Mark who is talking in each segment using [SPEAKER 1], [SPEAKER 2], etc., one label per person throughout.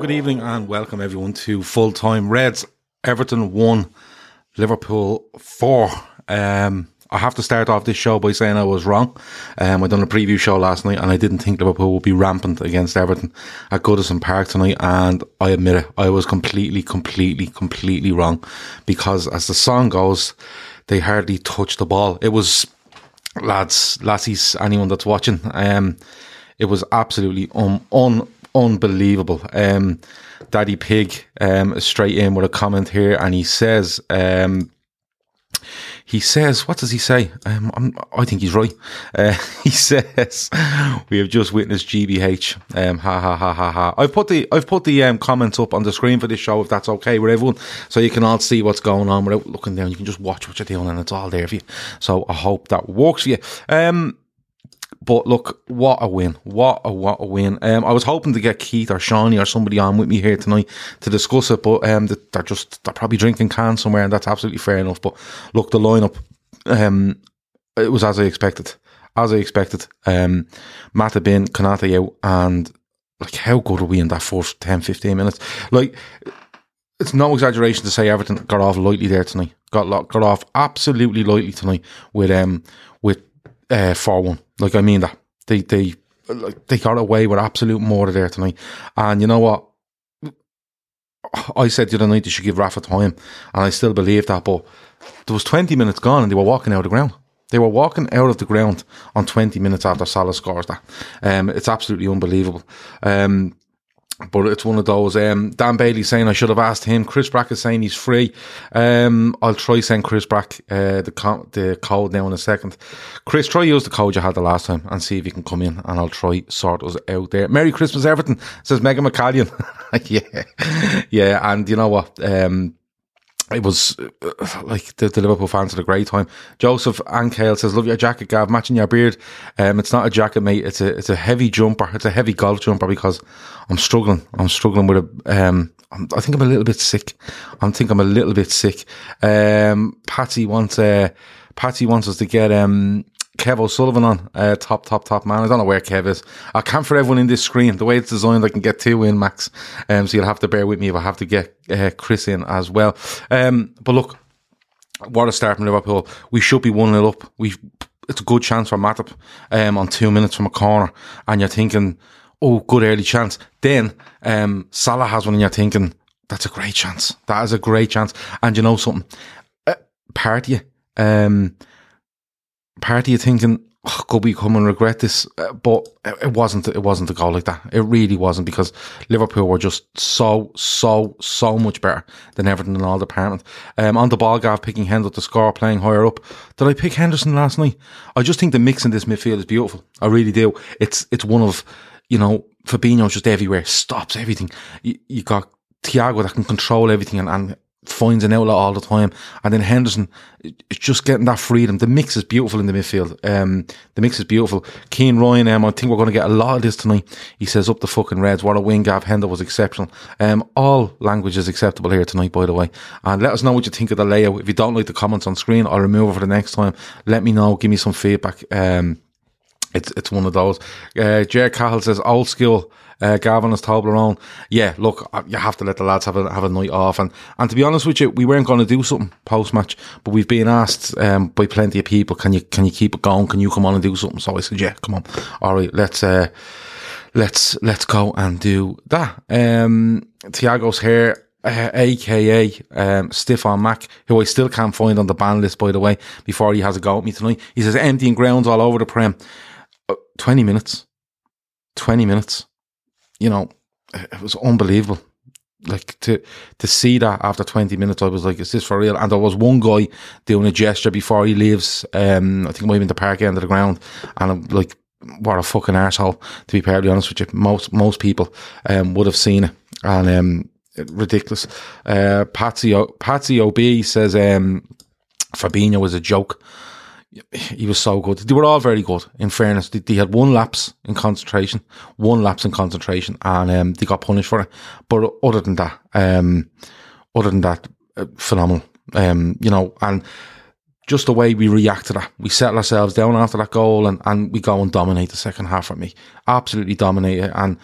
[SPEAKER 1] Good evening, and welcome everyone to Full Time Reds. Everton 1, Liverpool 4. Um, I have to start off this show by saying I was wrong. Um, I done a preview show last night and I didn't think Liverpool would be rampant against Everton at Goodison Park tonight. And I admit it, I was completely, completely, completely wrong because as the song goes, they hardly touched the ball. It was lads, lassies, anyone that's watching. Um, it was absolutely un, un unbelievable. Um, Daddy Pig um, straight in with a comment here, and he says, um, he says, what does he say? Um, i think he's right. Uh, he says, we have just witnessed GBH. Um, ha ha ha ha ha. I've put the I've put the um, comments up on the screen for this show, if that's okay with everyone, so you can all see what's going on without looking down. You can just watch what you're doing, and it's all there for you. So I hope that works for you. Um, but look, what a win! What a what a win! Um, I was hoping to get Keith or Shawnee or somebody on with me here tonight to discuss it, but um, they're just they're probably drinking cans somewhere, and that's absolutely fair enough. But look, the lineup, um, it was as I expected, as I expected. Um, Matip in, Konate out, and like how good are we in that first 10, 15 minutes? Like it's no exaggeration to say Everton got off lightly there tonight. Got got off absolutely lightly tonight with um with uh, one. Like I mean that they they like they got away with absolute murder there tonight. And you know what? I said the other night they should give Rafa time, and I still believe that. But there was twenty minutes gone, and they were walking out of the ground. They were walking out of the ground on 20 minutes after Salah scores that. Um, it's absolutely unbelievable. Um, but it's one of those. Um, Dan Bailey saying I should have asked him. Chris Brack is saying he's free. Um, I'll try send Chris Brack uh, the co- the code now in a second. Chris, try use the code you had the last time and see if you can come in, and I'll try sort us out there. Merry Christmas, Everton says Megan McCallion. yeah, yeah, and you know what? Um, it was uh, like the, the, Liverpool fans had a great time. Joseph Ankale says, "Love your jacket, Gav. Matching your beard. Um, it's not a jacket, mate. It's a it's a heavy jumper. It's a heavy golf jumper because I'm struggling. I'm struggling with a. Um, I think I'm a little bit sick. I think I'm a little bit sick. Um, Patsy wants uh, Patty wants us to get um Kev O'Sullivan on, uh, top, top, top man. I don't know where Kev is. I can't for everyone in this screen. The way it's designed, I can get two in max. Um, so you'll have to bear with me if I have to get uh, Chris in as well. Um, but look, what a start from Liverpool. We should be 1 0 up. We It's a good chance for Matip um, on two minutes from a corner. And you're thinking, oh, good early chance. Then um, Salah has one and you're thinking, that's a great chance. That is a great chance. And you know something? Uh, um, part of you thinking, oh, could we come and regret this? Uh, but it wasn't. It wasn't a goal like that. It really wasn't because Liverpool were just so, so, so much better than Everton in all departments. Um, on the ball, Gav picking Hendo to score, playing higher up. Did I pick Henderson last night? I just think the mix in this midfield is beautiful. I really do. It's it's one of you know Fabinho's just everywhere, stops everything. You, you got Thiago that can control everything and, and finds an outlet all the time. And then Henderson just getting that freedom. The mix is beautiful in the midfield. Um, the mix is beautiful. Cian Ryan, um, I think we're going to get a lot of this tonight. He says up the fucking Reds. What a win. Gav Hendo was exceptional. Um, all language is acceptable here tonight, by the way. And let us know what you think of the layout. If you don't like the comments on screen, I'll remove it for the next time. Let me know. Give me some feedback. Um, it's it's one of those. Uh, Jer Cahill says old school. Uh, Gavin has Toblerone. Yeah, look, uh, you have to let the lads have a have a night off. And and to be honest with you, we weren't going to do something post match, but we've been asked um, by plenty of people, can you can you keep it going? Can you come on and do something? So I said, yeah, come on. All right, let's uh, let's let's go and do that. Um, Tiago's here. Uh, aka um, Stefan Mack, who I still can't find on the ban list, by the way, before he has a go at me tonight. He says emptying grounds all over the Prem. 20 minutes. 20 minutes. You know, it was unbelievable. Like to to see that after 20 minutes, I was like, is this for real? And there was one guy doing a gesture before he leaves. Um, I think maybe in the park end of the ground. And I'm like, what a fucking asshole, to be perfectly honest with you. Most most people um, would have seen it. And um, ridiculous. Uh, Patsy, o- Patsy OB says um, Fabinho was a joke he was so good. They were all very good. In fairness, they, they had one lapse in concentration, one lapse in concentration, and um, they got punished for it. But other than that, um, other than that, uh, phenomenal. Um, you know, and just the way we react to that, we settle ourselves down after that goal, and, and we go and dominate the second half for me. Absolutely dominate it, and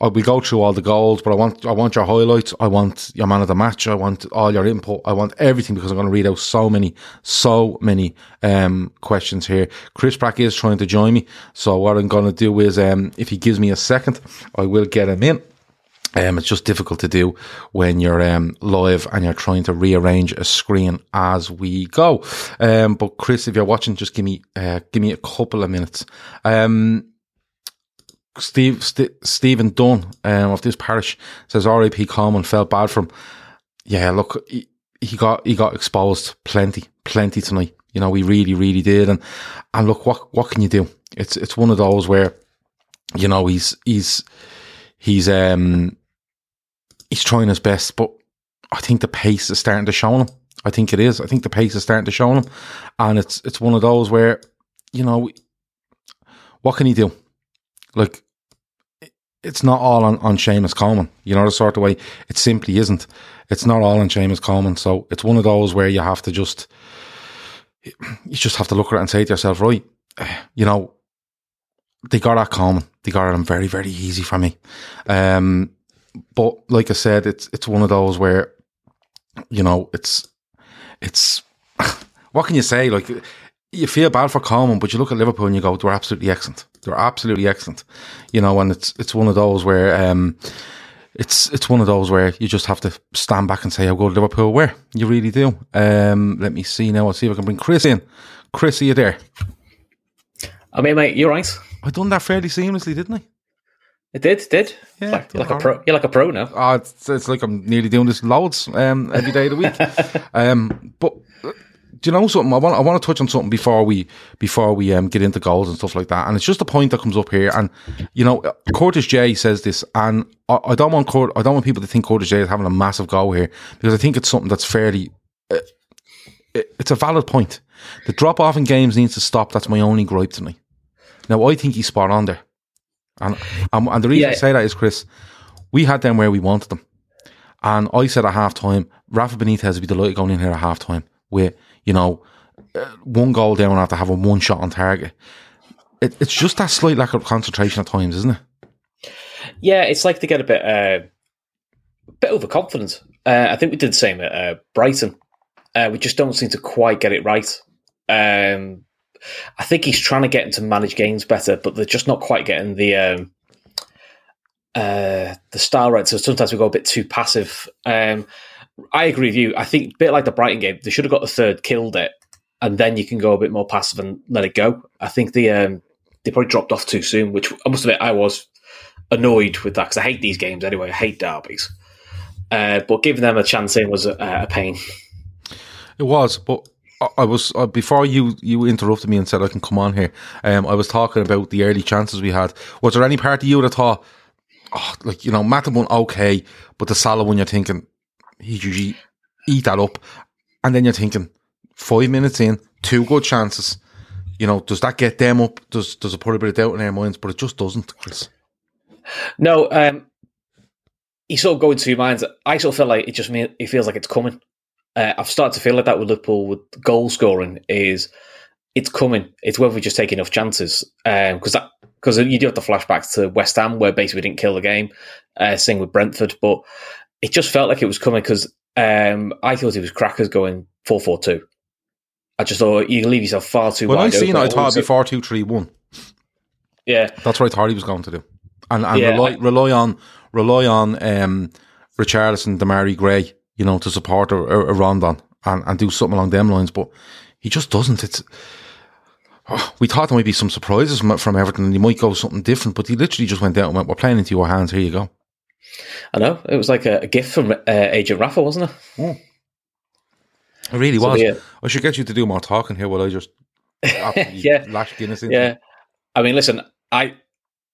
[SPEAKER 1] uh, we go through all the goals, but I want I want your highlights. I want your man of the match. I want all your input. I want everything because I'm going to read out so many, so many um, questions here. Chris Brack is trying to join me, so what I'm going to do is, um, if he gives me a second, I will get him in. Um, it's just difficult to do when you're um, live and you're trying to rearrange a screen as we go. Um, but Chris, if you're watching, just give me uh, give me a couple of minutes. Um, Steve St- Stephen Dunn um, of this parish says R.A.P. Coleman felt bad for him. Yeah, look, he, he got he got exposed plenty, plenty tonight. You know, he really, really did. And and look, what what can you do? It's it's one of those where, you know, he's he's he's um he's trying his best, but I think the pace is starting to show him. I think it is. I think the pace is starting to show him, and it's it's one of those where, you know, what can he do? Like, it's not all on, on Seamus Coleman. You know, the sort of way it simply isn't. It's not all on Seamus Coleman. So it's one of those where you have to just, you just have to look at it and say to yourself, right, you know, they got at Coleman. They got at him very, very easy for me. Um, but like I said, it's it's one of those where, you know, it's it's what can you say? Like you feel bad for Coleman, but you look at Liverpool and you go, they're absolutely excellent. They're absolutely excellent. You know, and it's it's one of those where um, it's it's one of those where you just have to stand back and say how good Liverpool where? You really do. Um, let me see now. I'll see if I can bring Chris in. Chris, are you there?
[SPEAKER 2] I mean, mate, you're right.
[SPEAKER 1] I done that fairly seamlessly, didn't I?
[SPEAKER 2] It did, did.
[SPEAKER 1] Yeah,
[SPEAKER 2] like, you're like a pro. You're like a pro now.
[SPEAKER 1] Oh, it's, it's like I'm nearly doing this loads um, every day of the week. um, but do you know something? I want I want to touch on something before we before we um, get into goals and stuff like that. And it's just a point that comes up here. And you know, Curtis J says this, and I, I don't want Curt, I don't want people to think Curtis J is having a massive go here because I think it's something that's fairly. Uh, it, it's a valid point. The drop off in games needs to stop. That's my only gripe tonight. Now I think he's spot on there, and and, and the reason
[SPEAKER 2] Yeah.
[SPEAKER 1] I say that is Chris, we had them where we wanted them. And I said at half time, Rafa Benitez would be delighted going in here at half time with, you know, uh, one goal down after having one shot on target. It, it's just that slight lack of concentration at times, isn't it?
[SPEAKER 2] Yeah, it's like they get a bit, uh, a bit overconfident. Uh, I think we did the same at uh, Brighton. Uh, we just don't seem to quite get it right. Um, I think he's trying to get them to manage games better, but they're just not quite getting the um, uh, the style right. So sometimes we go a bit too passive. Um, I agree with you. I think a bit like the Brighton game, they should have got the third, killed it, and then you can go a bit more passive and let it go. I think the um, they probably dropped off too soon, which I must admit I was annoyed with that because I hate these games anyway. I hate derbies. Uh, but giving them a chance in was a, a pain.
[SPEAKER 1] It was, but I, was uh, before you you interrupted me and said I can come on here. Um, I was talking about the early chances we had. Was there any part of you that thought, oh, like you know, Matip one okay, but the Salah one you're thinking he usually eat that up, and then you're thinking five minutes in, two good chances. You know, does that get them up? Does does it put a bit of doubt in their minds? But it just doesn't, Chris.
[SPEAKER 2] No, um, you sort of go into your minds. I sort of feel like it just mean, it feels like it's coming. Uh, I've started to feel like that with Liverpool with goal scoring is it's coming. It's whether we just take enough chances because um, that because you do have the flashbacks to West Ham where basically we didn't kill the game. Uh, same with Brentford, but it just felt like it was coming because um, I thought it was crackers going four four two. I just thought you leave yourself far too.
[SPEAKER 1] When
[SPEAKER 2] wide
[SPEAKER 1] I seen it,
[SPEAKER 2] open.
[SPEAKER 1] I thought it'd be four two three one.
[SPEAKER 2] Yeah,
[SPEAKER 1] That's what I thought he was going to do, and and
[SPEAKER 2] Yeah,
[SPEAKER 1] rely,
[SPEAKER 2] I-
[SPEAKER 1] rely on rely on um, Richarlison, Demarai Gray, you know, to support a, a, a Rondon and, and do something along them lines. But he just doesn't. It's oh, we thought there might be some surprises from, from Everton, and he might go something different. But he literally just went down and went, "We're playing into your hands. Here you go."
[SPEAKER 2] I know it was like a, a gift from uh, Agent Rafa, wasn't it?
[SPEAKER 1] It really
[SPEAKER 2] So,
[SPEAKER 1] was.
[SPEAKER 2] yeah.
[SPEAKER 1] I should get you to do more talking here while I just
[SPEAKER 2] Yeah.
[SPEAKER 1] lash Guinness into
[SPEAKER 2] Yeah, I mean, listen, I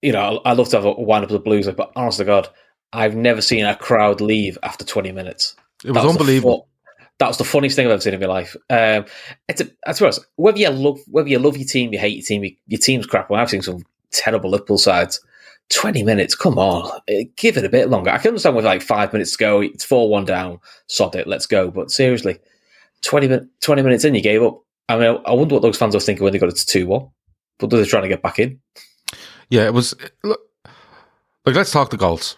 [SPEAKER 2] you know I love to have a wind up the Blues, but honest to God, I've never seen a crowd leave after twenty minutes.
[SPEAKER 1] It was
[SPEAKER 2] the
[SPEAKER 1] unbelievable.
[SPEAKER 2] fu- that was the funniest thing I've ever seen in my life. Um, it's a, I suppose whether you love whether you love your team, you hate your team, you, your team's crap. Well, I've seen some terrible Liverpool sides. Twenty minutes, come on, eh, give it a bit longer. I can understand with like five minutes to go, it's four one down, sod it, let's go. But seriously, 20, min- 20 minutes in, you gave up. I mean, I wonder what those fans were thinking when they got it to two one. But they're trying to get back in.
[SPEAKER 1] Yeah, it was. Look, like, let's talk the goals.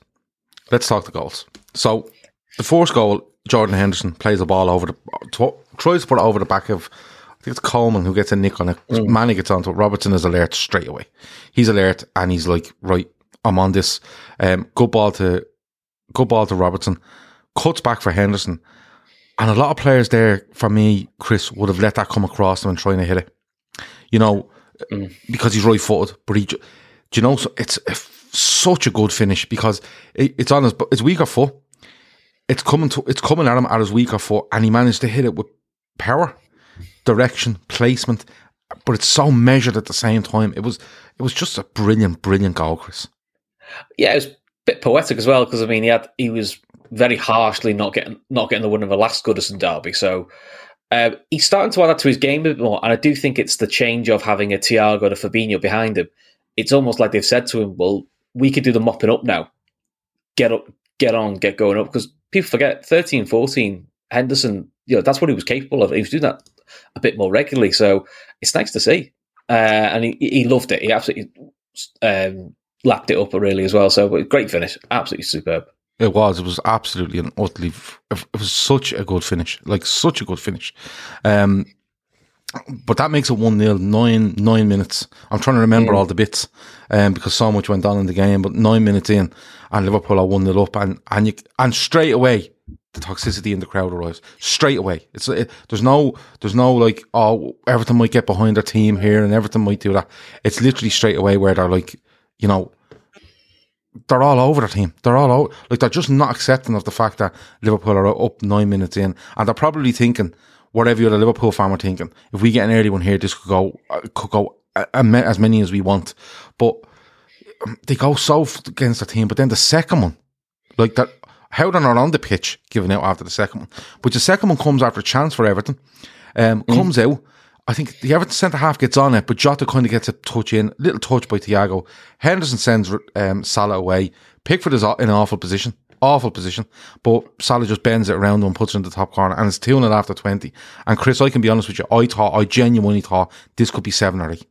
[SPEAKER 1] Let's talk the goals. So, the first goal, Jordan Henderson plays the ball over the, tw- tries to put it over the back of, I think it's Coleman who gets a nick on it. Manny gets onto it. Robertson is alert straight away. He's alert and he's like, right, I'm on this. Um, good ball to, good ball to Robertson. Cuts back for Henderson. And a lot of players there, for me, Chris, would have let that come across them and trying to hit it. You know, because he's right footed, but he, do you know, so it's a such a good finish because it, it's on his, but his weaker foot. It's coming to, it's coming at him at his weaker foot, and he managed to hit it with power, direction, placement, but it's so measured at the same time. It was, it was just a brilliant, brilliant goal, Chris.
[SPEAKER 2] Yeah, it was a bit poetic as well because I mean he had he was very harshly not getting not getting the win of the last Goodison derby. So uh, he's starting to add that to his game a bit more, and I do think it's the change of having a Thiago and a Fabinho behind him. It's almost like they've said to him, "Well, we could do the mopping up now. Get up, get on, get going up." Because people forget 13, 14, Henderson. You know that's what he was capable of. He was doing that a bit more regularly, so it's nice to see. Uh, and he, he loved it. He absolutely um, lapped it up really as well. So great finish, absolutely superb.
[SPEAKER 1] It was. It was absolutely and utterly. It was such a good finish, like such a good finish. Um, but that makes it one 0 nine nine minutes. I'm trying to remember all the bits, um, because so much went on in the game. But nine minutes in, and Liverpool are one 0 up, and and you and straight away the toxicity in the crowd arrives. Straight away, it's it, there's no there's no like oh everything might get behind their team here and everything might do that. It's literally straight away where they're like, you know, they're all over the team. They're all out. Like they're just not accepting of the fact that Liverpool are up nine minutes in, and they're probably thinking, whatever other Liverpool fan were thinking, if we get an early one here, this could go could go as many as we want. But um, they go so against the team. But then the second one, like that, how they're not on the pitch giving out after the second one, but the second one comes after a chance for Everton. Um, comes out. I think the Everton centre half gets on it, but Jota kind of gets a touch in, little touch by Thiago. Henderson sends um, Salah away. Pickford is in an awful position, awful position, but Salah just bends it around and puts it in the top corner, and it's 2 0 after 20. And Chris, I can be honest with you, I thought, I genuinely thought this could be 7 or 8.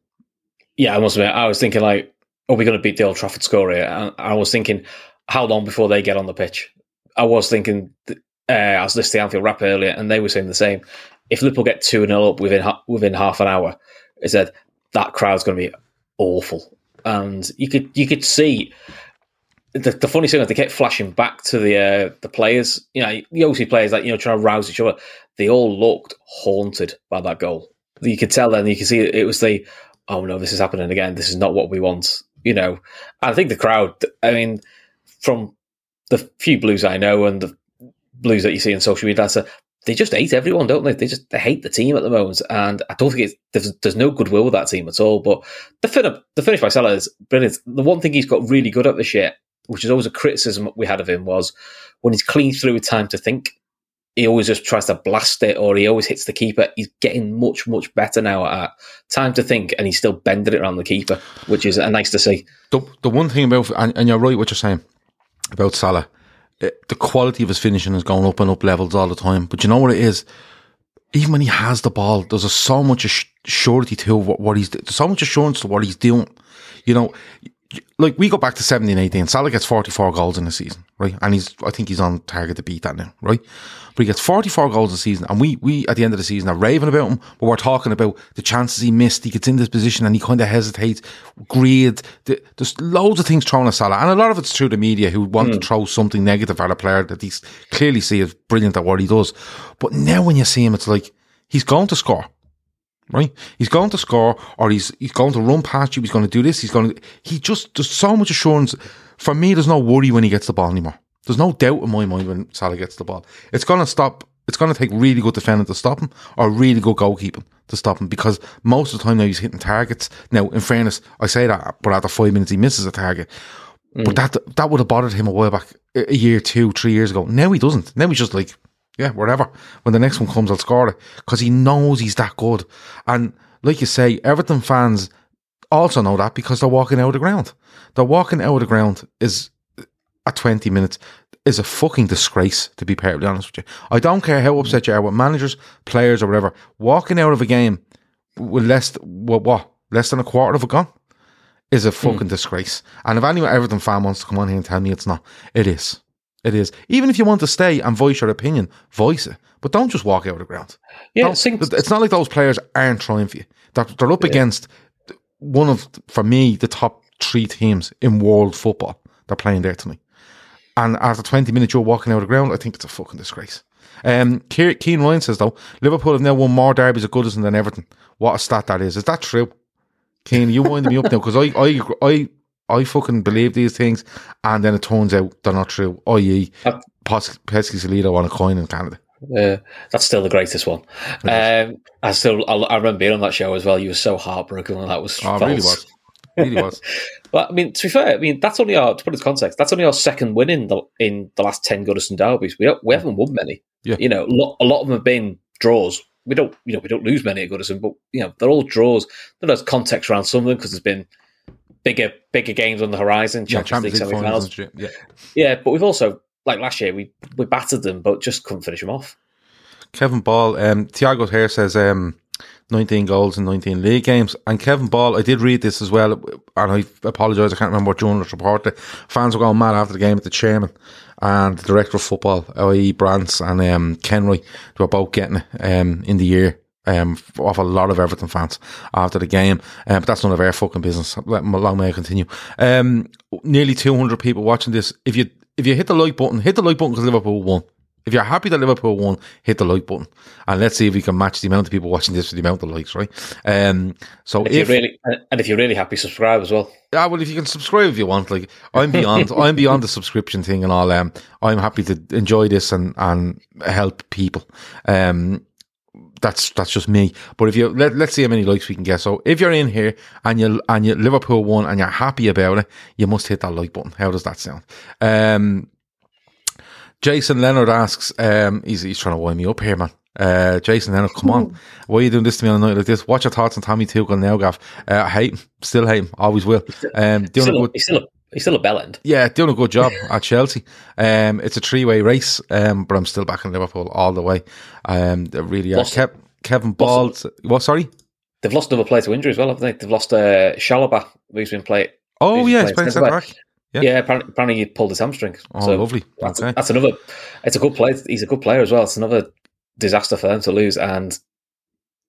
[SPEAKER 2] Yeah, I must admit, I was thinking like, are we going to beat the Old Trafford score here? And I was thinking, how long before they get on the pitch? I was thinking, uh, I was listening to Anfield Wrap earlier, and they were saying the same. If Liverpool get two 0 up within within half an hour, it said that crowd's going to be awful, and you could you could see. The, the funny thing is they kept flashing back to the uh, the players. You know, you always see players like you know trying to rouse each other. They all looked haunted by that goal. You could tell, then you could see it was the oh no, this is happening again. This is not what we want. You know, I think the crowd. I mean, from the few blues I know and the blues that you see on social media, that's a, they just hate everyone, don't they? They just they hate the team at the moment, and I don't think it's there's, there's no goodwill with that team at all. But the fin- the finish by Salah is brilliant. The one thing he's got really good at this year, which is always a criticism we had of him, was when he's clean through with time to think. he always just tries to blast it or he always hits the keeper. He's getting much, much better now at time to think and he's still bending it around the keeper, which is uh, nice to see.
[SPEAKER 1] The, the one thing about, and, and you're right what you're saying about Salah, it, the quality of his finishing is going up and up levels all the time. But you know what it is? Even when he has the ball, there's a, so much surety to what, what he's, so much assurance to what he's doing. You know, like we go back to 17, 18, Salah gets 44 goals in the season, right? And he's, I think he's on target to beat that now, right? But he gets 44 goals a season, and we, we at the end of the season are raving about him, but we're talking about the chances he missed. He gets in this position and he kind of hesitates, greed. The, there's loads of things thrown at Salah, and a lot of it's through the media who want mm. to hmm. throw something negative at a player that he clearly see as brilliant at what he does. But now when you see him, it's like he's going to score right? He's going to score, or he's he's going to run past you. He's going to do this. He's going to. He just there's so much assurance. For me, there's no worry when he gets the ball anymore. There's no doubt in my mind when Salah gets the ball. It's going to stop. It's going to take really good defending to stop him, or really good goalkeeping to stop him. Because most of the time now he's hitting targets. Now, in fairness, I say that, but after five minutes he misses a target. Mm. But that that would have bothered him a while back, a year, two, three years ago. Now he doesn't. Now he's just like, yeah, whatever. When the next one comes, I'll score it because he knows he's that good. And like you say, Everton fans also know that because they're walking out of the ground. They're walking out of the ground is at 20 minutes is a fucking disgrace, to be perfectly honest with you. I don't care how upset you are with managers, players, or whatever. Walking out of a game with less, what, what less than a quarter of a gun is a fucking mm. disgrace. And if anyone Everton fan wants to come on here and tell me it's not, it is. It is. Even if you want to stay and voice your opinion, voice it. But don't just walk out of the ground.
[SPEAKER 2] Yeah,
[SPEAKER 1] it's not like those players aren't trying for you. They're, they're up yeah. against one of, for me, the top three teams in world football. They're playing there tonight. And after 20 minutes, you're walking out of the ground. I think it's a fucking disgrace. Um, Cian Ryan says, though, Liverpool have now won more derbies at Goodison than Everton. What a stat that is. Is that true? Keen, you wind me up now because I, I, I I fucking believe these things, and then it turns out they're not true. I.e., uh, Pesky Salido on a coin in Canada.
[SPEAKER 2] Yeah, that's still the greatest one. Um, I still, I, I, remember being on that show as well. You were so heartbroken when that was.
[SPEAKER 1] Oh, really was. Really was.
[SPEAKER 2] but I mean, to be fair, I mean that's only our to put it in context. That's only our second win in the in the last ten Goodison derbies. We we haven't won many.
[SPEAKER 1] Yeah.
[SPEAKER 2] You know, a lot of them have been draws. We don't, you know, we don't lose many at Goodison, but you know, they're all draws. There's context around some of them because there's been bigger bigger games on the horizon.
[SPEAKER 1] Yeah, Champions League semi-finals. Yeah,
[SPEAKER 2] yeah, but we've also like last year we we battered them, but just couldn't finish them off.
[SPEAKER 1] Kevin Ball, um, Tiago here says um, 19 goals in 19 league games. And Kevin Ball, I did read this as well, and I apologise, I can't remember what journalist reported. Fans were going mad after the game at the chairman and the director of football, i.e. Brands and um, Kenwright, they were both getting it um, in the year um, off a lot of Everton fans after the game. Um, but that's none of our fucking business. Let, long may I continue. Um, nearly 200 people watching this. If you if you hit the like button, hit the like button because Liverpool won. If you're happy that Liverpool won, hit the like button, and let's see if we can match the amount of people watching this with the amount of likes, right? Um, so
[SPEAKER 2] if, if, you're really and if you're really happy, subscribe as well.
[SPEAKER 1] Yeah, well, if you can subscribe if you want, like I'm beyond, I'm beyond the subscription thing and all. Um, I'm happy to enjoy this and and help people. Um, that's that's just me. But if you let let's see how many likes we can get. So if you're in here and you and you Liverpool won and you're happy about it, you must hit that like button. How does that sound? Um, Jason Leonard asks, um, he's he's trying to wind me up here, man. Uh, Jason Leonard, come on, why are you doing this to me on a night like this? What's your thoughts on Tommy Tuchel now, Gav? Uh, I hate him, still hate him, always will. Um,
[SPEAKER 2] doing still, a good, still He's still a bell end.
[SPEAKER 1] Yeah, doing a good job at Chelsea. Um, it's a three way race, um, but I'm still back in Liverpool all the way. Um, they really are. Kev, Kevin Ball. What? Sorry.
[SPEAKER 2] They've lost another player to injury as well, haven't they? They've lost uh, Chalobah, who's been playing.
[SPEAKER 1] Oh yeah, he's playing centre back.
[SPEAKER 2] Yeah, yeah apparently, apparently, he pulled his hamstring.
[SPEAKER 1] Oh, so lovely.
[SPEAKER 2] That's, okay. that's another. It's a good player. He's a good player as well. It's another disaster for them to lose, and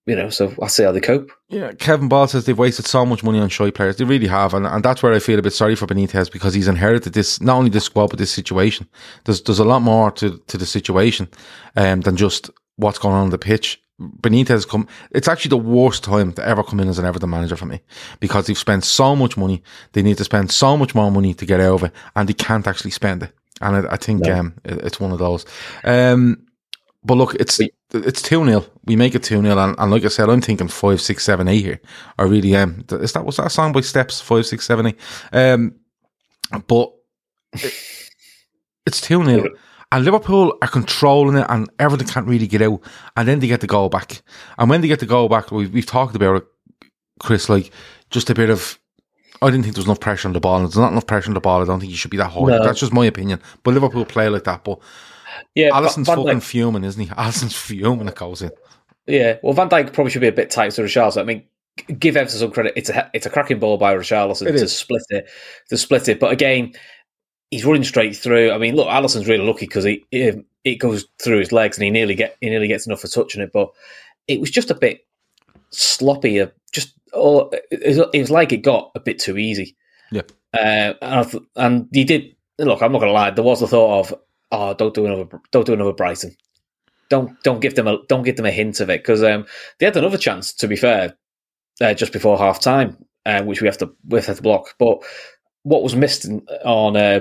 [SPEAKER 2] you know, so I see how they cope.
[SPEAKER 1] Yeah, Kevin Ball says they've wasted so much money on shy players. They really have, and, and that's where I feel a bit sorry for Benitez because he's inherited this not only this squad but this situation. There's there's a lot more to to the situation um, than just what's going on on the pitch. Benitez come. It's actually the worst time to ever come in as an Everton manager for me because they've spent so much money. They need to spend so much more money to get out of it, and they can't actually spend it. And I, I think no. um, it, it's one of those. Um, but look, it's it's two 0 We make it two 0 and, and, like I said, I'm thinking five, six, seven, eight here. I really am. Is that was that a song by Steps? Five, six, seven, eight. Um, but it, it's two 0 And Liverpool are controlling it, and everything can't really get out. And then they get the goal back. And when they get the goal back, we've, we've talked about it, Chris. Like just a bit of. I didn't think there was enough pressure on the ball. There's not enough pressure on the ball. I don't think you should be that high.
[SPEAKER 2] No.
[SPEAKER 1] That's just my opinion. But Liverpool play like that. But
[SPEAKER 2] Yeah,
[SPEAKER 1] Alisson's
[SPEAKER 2] Van
[SPEAKER 1] fucking
[SPEAKER 2] Dijk-
[SPEAKER 1] fuming, isn't he? Alisson's fuming. It goes in.
[SPEAKER 2] Yeah, well, Van Dijk probably should be a bit tight to Richarlison. I mean, give Everton some credit. It's a it's a cracking ball by Richarlison
[SPEAKER 1] It
[SPEAKER 2] to
[SPEAKER 1] is.
[SPEAKER 2] split it, to split it. But again, he's running straight through. I mean, look, Alisson's really lucky because he it, it goes through his legs and he nearly get he nearly gets enough for touching it. But it was just a bit sloppy. uh, Just all it was, it was like it got a bit too easy.
[SPEAKER 1] Yeah.
[SPEAKER 2] Uh, and, I th- and you did look. I'm not going to lie. There was the thought of, oh, don't do another, don't do another Brighton. Don't don't give them a don't give them a hint of it because um, they had another chance. To be fair, uh, just before half time, uh, which we have to we have to block. But what was missed in, on uh,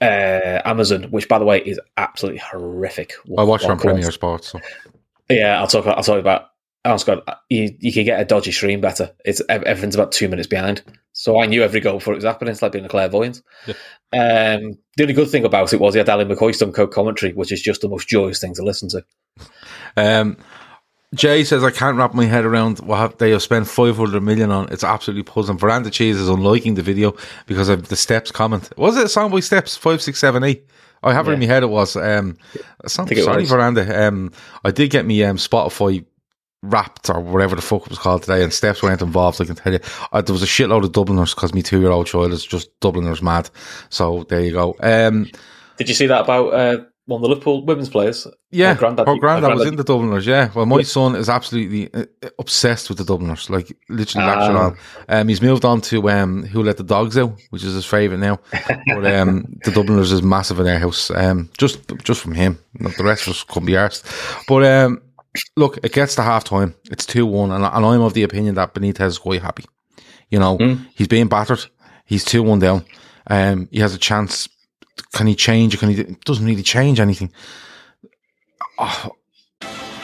[SPEAKER 2] uh, Amazon, which by the way is absolutely horrific.
[SPEAKER 1] I watched it on Premier Sports. So.
[SPEAKER 2] Yeah, I'll talk. I'll talk about. Oh God, you you can get a dodgy stream better. It's everything's about two minutes behind. So I knew every goal before it was happening. It's like being a clairvoyant. Um, the only good thing about it was he had Ally McCoist on co-commentary, which is just the most joyous thing to listen to.
[SPEAKER 1] Um, Jay says, I can't wrap my head around what they have spent 500 million on. It's absolutely puzzling. Veranda Cheese is unliking the video because of the Steps comment. Was it a song by Steps? 5678? I have it in my head it was. Um, some,
[SPEAKER 2] think it
[SPEAKER 1] sorry,
[SPEAKER 2] was.
[SPEAKER 1] Veranda. Um, I did get me um, Spotify wrapped or whatever the fuck it was called today, and Steps weren't involved. I can tell you, uh, there was a shitload of Dubliners because my two year old child is just Dubliners mad. So there you go. Um,
[SPEAKER 2] Did you see that about uh, one of the Liverpool women's players?
[SPEAKER 1] yeah,
[SPEAKER 2] Her granddad-
[SPEAKER 1] her
[SPEAKER 2] her
[SPEAKER 1] granddad was in the Dubliners. Yeah, well, my son is absolutely uh, obsessed with the Dubliners, like literally on. Um, he's moved on to um, Who Let the Dogs Out, which is his favourite now. But um, the Dubliners is massive in their house. Um, just just from him, the rest of us couldn't be arsed. But um, look, it gets to half time. It's two one, and, I- and I'm of the opinion that Benitez is quite happy. You know, he's being battered. He's two one down. Um, he has a chance. Can he change? Can he? Doesn't really change anything.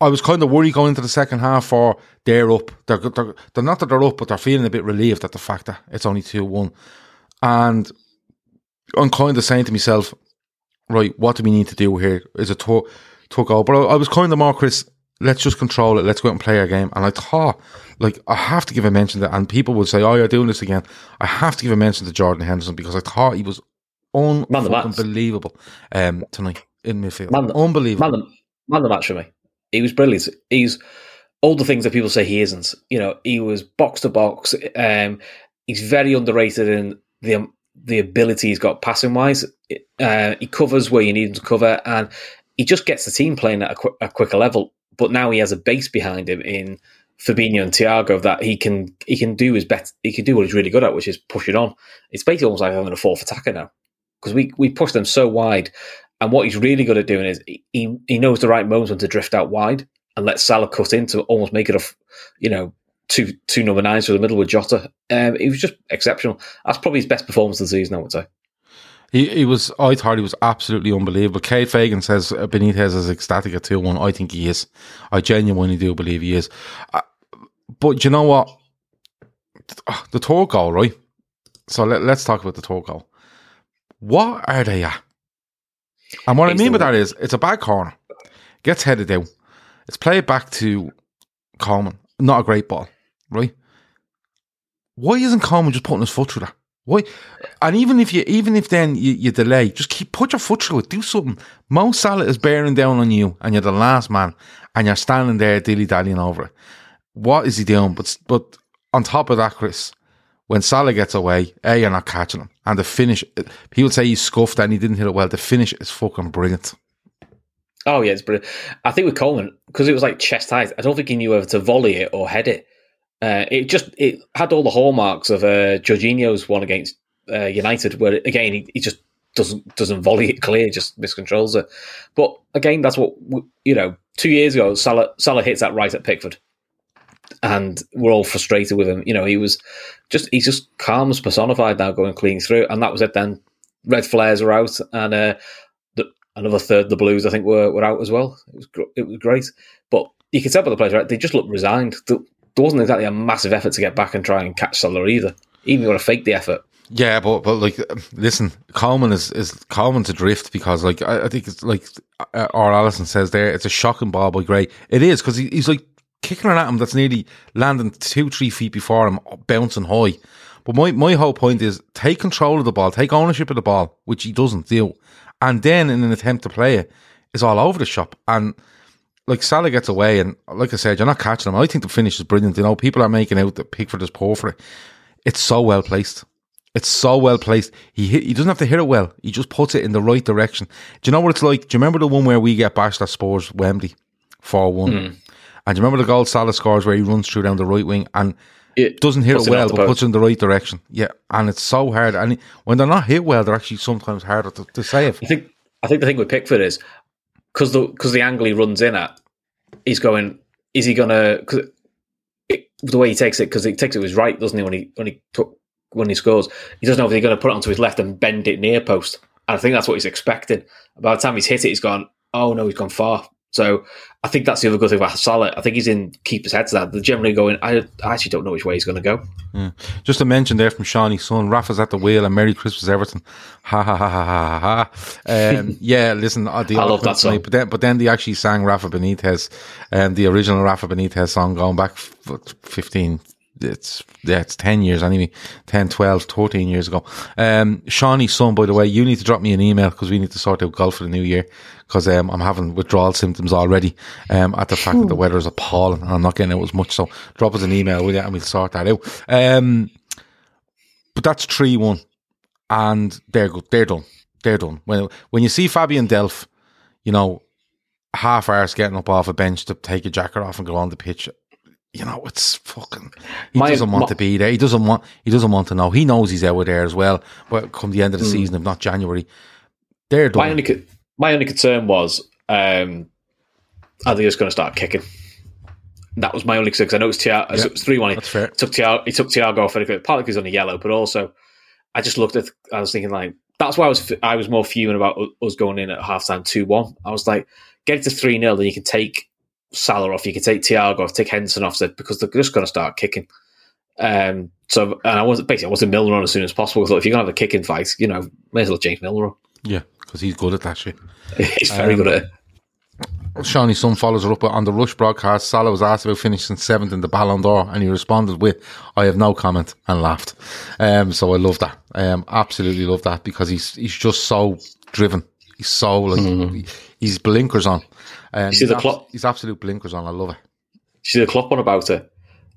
[SPEAKER 1] I was kind of worried going into the second half for they're up. They're, they're, they're not that they're up, but they're feeling a bit relieved at the fact that it's only 2 1. And I'm kind of saying to myself, right, what do we need to do here? Is it to, to go? But I, I was kind of more, Chris, let's just control it. Let's go out and play our game. And I thought, like, I have to give a mention to, and people would say, oh, you're doing this again. I have to give a mention to Jordan Henderson because I thought he was
[SPEAKER 2] match.
[SPEAKER 1] unbelievable um, tonight in midfield.
[SPEAKER 2] Man
[SPEAKER 1] unbelievable.
[SPEAKER 2] Man, man the match for me. He was brilliant. He's all the things that people say he isn't. You know, he was box to box. Um, he's very underrated in the um, the ability he's got passing wise. Uh, he covers where you need him to cover, and he just gets the team playing at a, qu- a quicker level. But now he has a base behind him in Fabinho and Thiago that he can he can do his best. He can do what he's really good at, which is push it on. It's basically almost like having a fourth attacker now because we we push them so wide. And what he's really good at doing is he, he knows the right moments when to drift out wide and let Salah cut in to almost make it a, you know, two two number nines for the middle with Jota. Um, he was just exceptional. That's probably his best performance of the season, I would say.
[SPEAKER 1] He, he was. I thought he was absolutely unbelievable. Kate Fagan says uh, Benitez is ecstatic at two one. I think he is. I genuinely do believe he is. Uh, but you know what? The tour goal, right? So let, let's talk about the tour goal. What are they at? And what I mean by that is, it's a bad corner, gets headed out. It's played back to Coleman. Not a great ball, right? Why isn't Coleman just putting his foot through that? Why? And even if you, even if then you, you delay, just keep put your foot through it. Do something. Mo Salah is bearing down on you, and you're the last man, and you're standing there dilly dallying over it. What is he doing? But but on top of that, Chris, when Salah gets away, a you're not catching him, and the finish. People say he scuffed and he didn't hit it well. The finish is fucking brilliant.
[SPEAKER 2] Oh yeah, it's brilliant. I think with Coleman because it was like chest height. I don't think he knew whether to volley it or head it. Uh, it just it had all the hallmarks of uh, Jorginho's one against uh, United, where again he, he just doesn't doesn't volley it clear, just miscontrols it. But again, that's what you know. Two years ago, Salah Salah hits that right at Pickford, and we're all frustrated with him. You know, he was just he's just calm as personified now, going clean through, and that was it. Then red flares are out, and uh, the, another third the Blues I think were, were out as well. It was it was great, but you could tell by the players, right? They just looked resigned. There wasn't exactly a massive effort to get back and try and catch Salah either. Even want to fake the effort.
[SPEAKER 1] Yeah, but but like, listen, Coleman is is Coleman's adrift because like I, I think it's like uh, or Allison says there, it's a shocking ball by Gray. It is because he, he's like kicking it at him that's nearly landing two three feet before him, bouncing high. But my my whole point is take control of the ball, take ownership of the ball, which he doesn't do, and then in an attempt to play it, it's all over the shop and. Like Salah gets away, and like I said, you're not catching him. I think the finish is brilliant. You know, people are making out that Pickford is poor for it. It's so well placed. It's so well placed. He hit, he doesn't have to hit it well. He just puts it in the right direction. Do you know what it's like? Do you remember the one where we get bashed at Spurs Wembley four one? Mm. And do you remember the goal Salah scores where he runs through down the right wing and it doesn't hit it well, but puts it in the right direction? Yeah, and it's so hard. And when they're not hit well, they're actually sometimes harder to, to save.
[SPEAKER 2] I think I think the thing with Pickford is because the because the angle he runs in at, he's going. Is he gonna? Because the way he takes it, because he takes it with his right, doesn't he? When he when he took when he scores. He doesn't know if he's going to put it onto his left and bend it near post. And I think that's what he's expecting. By the time he's hit it, he's gone, oh no, he's gone far. So I think that's the other good thing about Salah. I think he's in keeper's heads that. They're generally going, I, I actually don't know which way he's going to go.
[SPEAKER 1] Yeah. Just a mention there from Shawnee's son, Rafa's at the wheel and Merry Christmas Everton. Ha ha ha ha ha ha. Um, yeah, listen, uh, the
[SPEAKER 2] I love that song.
[SPEAKER 1] but then, but then they actually sang Rafa Benitez, um, the original Rafa Benitez song going back 15, it's yeah, it's 10 years anyway, 10, 12, 13 years ago. Um, Shawnee's son, by the way, you need to drop me an email because we need to sort out golf for the new year because um, I'm having withdrawal symptoms already um, at the fact Ooh. that the weather is appalling and I'm not getting out as much. So drop us an email, will you, and we'll sort that out. Um, but that's 3 1 and they're good. They're done. They're done. When, when you see Fabian Delph, you know, half hours getting up off a bench to take a jacket off and go on the pitch you know, it's fucking. He my, doesn't want my, to be there. He doesn't want. He doesn't want to know. He knows he's out there as well. But come the end of the mm. season, if not January, they're done.
[SPEAKER 2] My only, my only concern was, um, are they just going to start kicking? That was my only concern because I know it's Thiago. Yep, it was three one. That's fair. Took Thiago. He took Thiago off it. Partly because he's on a yellow, but also I just looked at. I was thinking like that's why I was. I was more fuming about us going in at halftime two one. I was like, get it to three 0 then you can take Salah off, you could take Thiago off, take Hendo off, because they're just going to start kicking. Um, so, and I was basically I wanted Milner on as soon as possible. So if you're going to have a kicking fight, you know, may as well change Milner on.
[SPEAKER 1] Yeah, because he's good at that shit.
[SPEAKER 2] he's very um, good at it.
[SPEAKER 1] Shawnee's son follows her up on the Rush broadcast. Salah was asked about finishing seventh in the Ballon d'Or, and he responded with, "I have no comment," and laughed. Um, so I love that. Um, absolutely love that because he's he's just so driven. He's so like mm. he's blinkers on. Um, see the clock. He's absolute blinkers on. I love it.
[SPEAKER 2] See the clock on about it.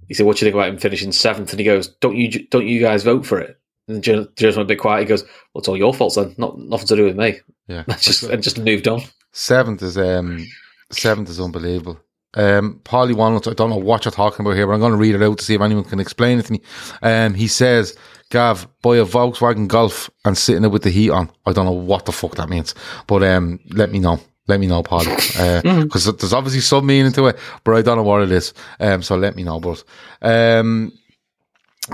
[SPEAKER 2] He said, "What do you think about him finishing seventh? And he goes, "Don't you don't you guys vote for it?" And Joe went a bit quiet. He goes, "Well, it's all your fault then. Not nothing to do with me."
[SPEAKER 1] Yeah,
[SPEAKER 2] just and just moved on.
[SPEAKER 1] Seventh is um seventh is unbelievable. Um, Paulie Walnuts, I don't know what you're talking about here, but I'm going to read it out to see if anyone can explain it to me. Um, he says, Gav, buy a Volkswagen Golf and sitting in it with the heat on. I don't know what the fuck that means, but um, let me know let me know, Paul, because uh, mm-hmm. there's obviously some meaning to it, but I don't know what it is. Um, so let me know. But um,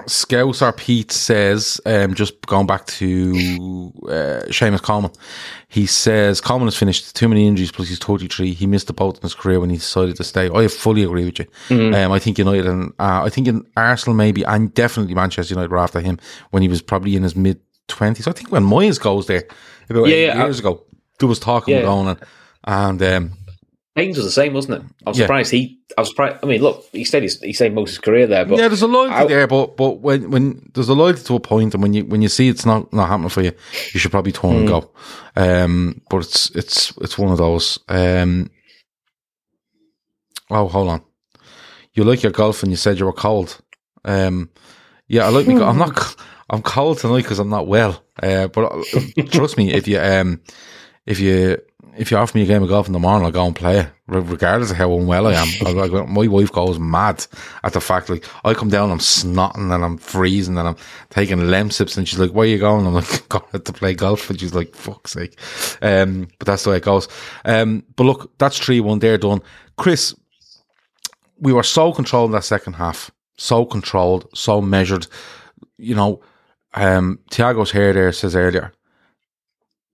[SPEAKER 1] Scouser Pete says, um, just going back to uh, Seamus Coleman, he says Coleman has finished too many injuries, plus he's 33. He missed the boat in his career when he decided to stay. I fully agree with you. Mm-hmm. Um, I think United and uh, I think in Arsenal maybe, and definitely Manchester United were after him when he was probably in his mid 20s. I think when Moyes goes there about yeah, eight yeah, years I, ago, there was talking yeah. going on and um,
[SPEAKER 2] Baines was the same, wasn't it? I was yeah. surprised he. I was surprised. I mean, look, he stayed. He stayed most of his career there. But
[SPEAKER 1] yeah, there's a loyalty I, there, but but when when there's a loyalty to a point, and when you when you see it's not not happening for you, you should probably turn mm. and go. Um, but it's it's it's one of those. Um, oh, hold on. You like your golf, and you said you were cold. Um, yeah, I like me. I'm not. I'm cold tonight because I'm not well. Uh, but uh, trust me, if you um if you if you offer me a game of golf in the morning, I'll go and play it, regardless of how unwell I am. I, my wife goes mad at the fact like I come down, I'm snotting and I'm freezing and I'm taking Lemsips, and she's like, "Where are you going?" I'm like, "Going to play golf," and she's like, "Fuck's sake!" Um, but that's the way it goes. Um, but look, that's three one. They're done. Chris, we were so controlled in that second half, so controlled, so measured. You know, um, Tiago's hair there says earlier